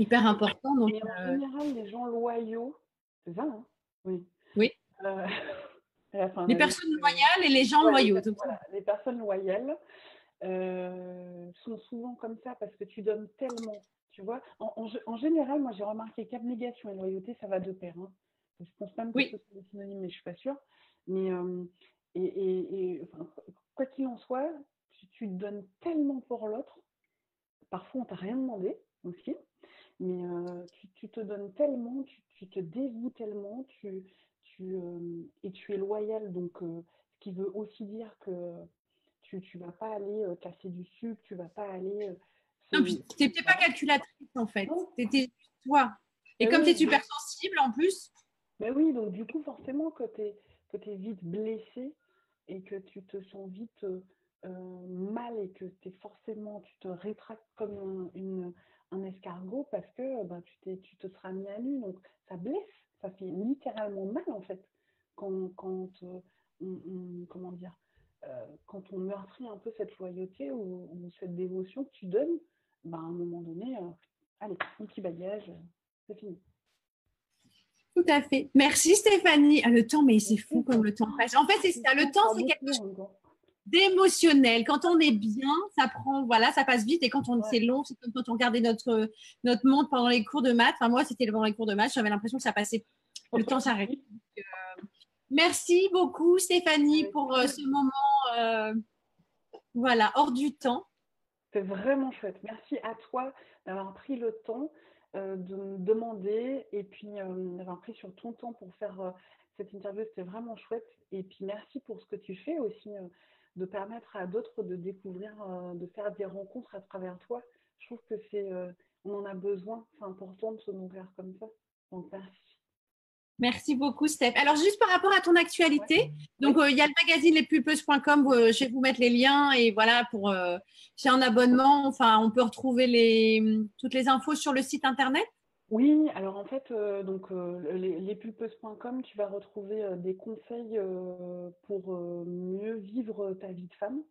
hyper important. Donc, et en euh, général, les gens loyaux, c'est ça, hein Oui. Oui. les personnes loyales et les gens loyaux. les personnes loyales, euh, sont souvent comme ça parce que tu donnes tellement. Tu vois, en, général, moi j'ai remarqué qu'abnégation et loyauté, ça va de pair. Hein. Je pense même que oui. ce sont des synonymes, mais je suis pas sûre. Mais euh, et, quoi qu'il en soit, tu, tu, te donnes tellement pour l'autre. Parfois, on t'a rien demandé aussi, mais euh, tu, te donnes tellement, tu, te dévoues tellement, tu, tu et tu es loyal. Donc, ce qui veut aussi dire que tu ne vas pas aller euh, casser du sucre, tu vas pas aller. Euh, non, tu n'étais pas calculatrice en fait, tu étais toi. Et comme tu es super sensible en plus. Ben oui, donc du coup, forcément, que tu es, es, vite blessé et que tu te sens vite euh, mal et que es forcément, tu te rétractes comme un, une, un escargot parce que ben, tu, te seras mis à nu. Donc ça blesse, ça fait littéralement mal en fait quand, quand on, comment dire, euh, quand on meurtrit un peu cette loyauté ou, cette dévotion que tu donnes, ben, à un moment donné, euh, allez, un petit bagage, c'est fini. Tout à fait. Merci Stéphanie. Ah, le temps, mais c'est fou comme le temps passe. En fait, c'est ça. Le temps, c'est quelque chose d'émotionnel. Quand on est bien, ça prend, voilà, ça passe vite. Et quand on c'est long, c'est comme quand on regardait notre notre montre pendant les cours de maths. Enfin, moi, c'était pendant les cours de maths. J'avais l'impression que ça passait. Le temps s'arrête. Merci beaucoup Stéphanie pour euh, ce moment euh, voilà, hors du temps. C'est vraiment chouette. Merci à toi d'avoir pris le temps euh, de me demander et puis d'avoir pris sur ton temps pour faire cette interview. C'était vraiment chouette. Et puis merci pour ce que tu fais aussi, de permettre à d'autres de découvrir, de faire des rencontres à travers toi. Je trouve que c'est, on en a besoin. C'est important de se nourrir comme ça. Donc merci. Merci beaucoup, Steph. Alors, juste par rapport à ton actualité, donc euh, il y a le magazine lespulpeuses.com, euh, je vais vous mettre les liens et voilà, pour j'ai euh, un abonnement, enfin, on peut retrouver les, toutes les infos sur le site internet. Oui, alors en fait, donc les, lespulpeuses.com, tu vas retrouver des conseils pour mieux vivre ta vie de femme.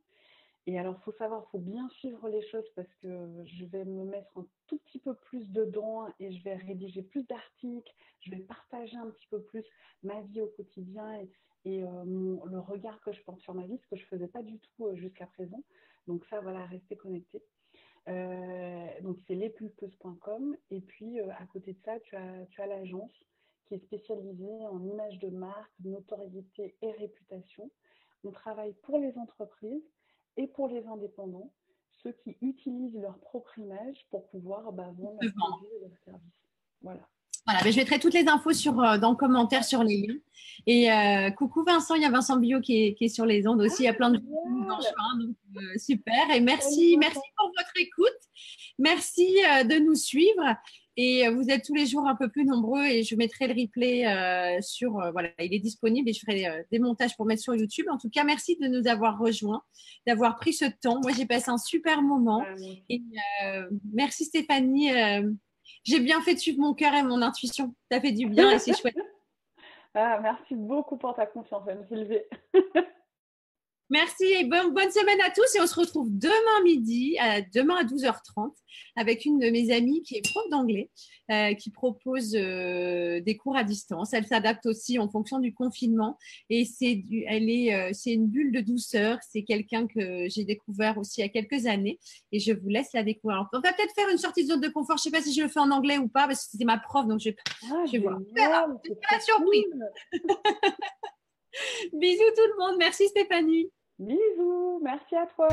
Et alors, faut savoir, faut bien suivre les choses parce que je vais me mettre un tout petit peu plus dedans et je vais rédiger plus d'articles, je vais partager un petit peu plus ma vie au quotidien et, euh, le regard que je porte sur ma vie, ce que je faisais pas du tout euh, jusqu'à présent. Donc ça, voilà, restez connectés. Euh, donc c'est lespulpeuses.com et puis à côté de ça, tu as, tu as l'agence qui est spécialisée en images de marque, notoriété et réputation. On travaille pour les entreprises et pour les indépendants, ceux qui utilisent leur propre image pour pouvoir bah, vendre leurs produits et leurs services. Voilà. Voilà, ben, je mettrai toutes les infos sur, euh, dans le commentaire sur les liens. Et euh, coucou Vincent, il y a Vincent Bio qui est, qui est sur les ondes aussi. il y a plein de gens euh, super. Et merci, merci pour votre écoute. Merci de nous suivre. Et vous êtes tous les jours un peu plus nombreux et je mettrai le replay sur. voilà, il est disponible et je ferai des montages pour mettre sur YouTube. En tout cas, merci de nous avoir rejoints, d'avoir pris ce temps. Moi, j'ai passé un super moment. Et merci Stéphanie j'ai bien fait de suivre mon cœur et mon intuition. Ça fait du bien et c'est chouette. Ah, merci beaucoup pour ta confiance, Sylvie. Merci et bonne, semaine à tous. Et on se retrouve demain midi, demain à 12h30, avec une de mes amies qui est prof d'anglais, euh, qui propose euh, des cours à distance. Elle s'adapte aussi en fonction du confinement. Et c'est elle est, euh, c'est une bulle de douceur. C'est quelqu'un que j'ai découvert aussi il y a quelques années. Et je vous laisse la découvrir. on va peut-être faire une sortie de zone de confort. Je ne sais pas si je le fais en anglais ou pas, parce que c'est ma prof, donc je, ah, je vais voir. C'est la surprise. Bisous tout le monde. Merci Stéphanie. Bisous, merci à toi.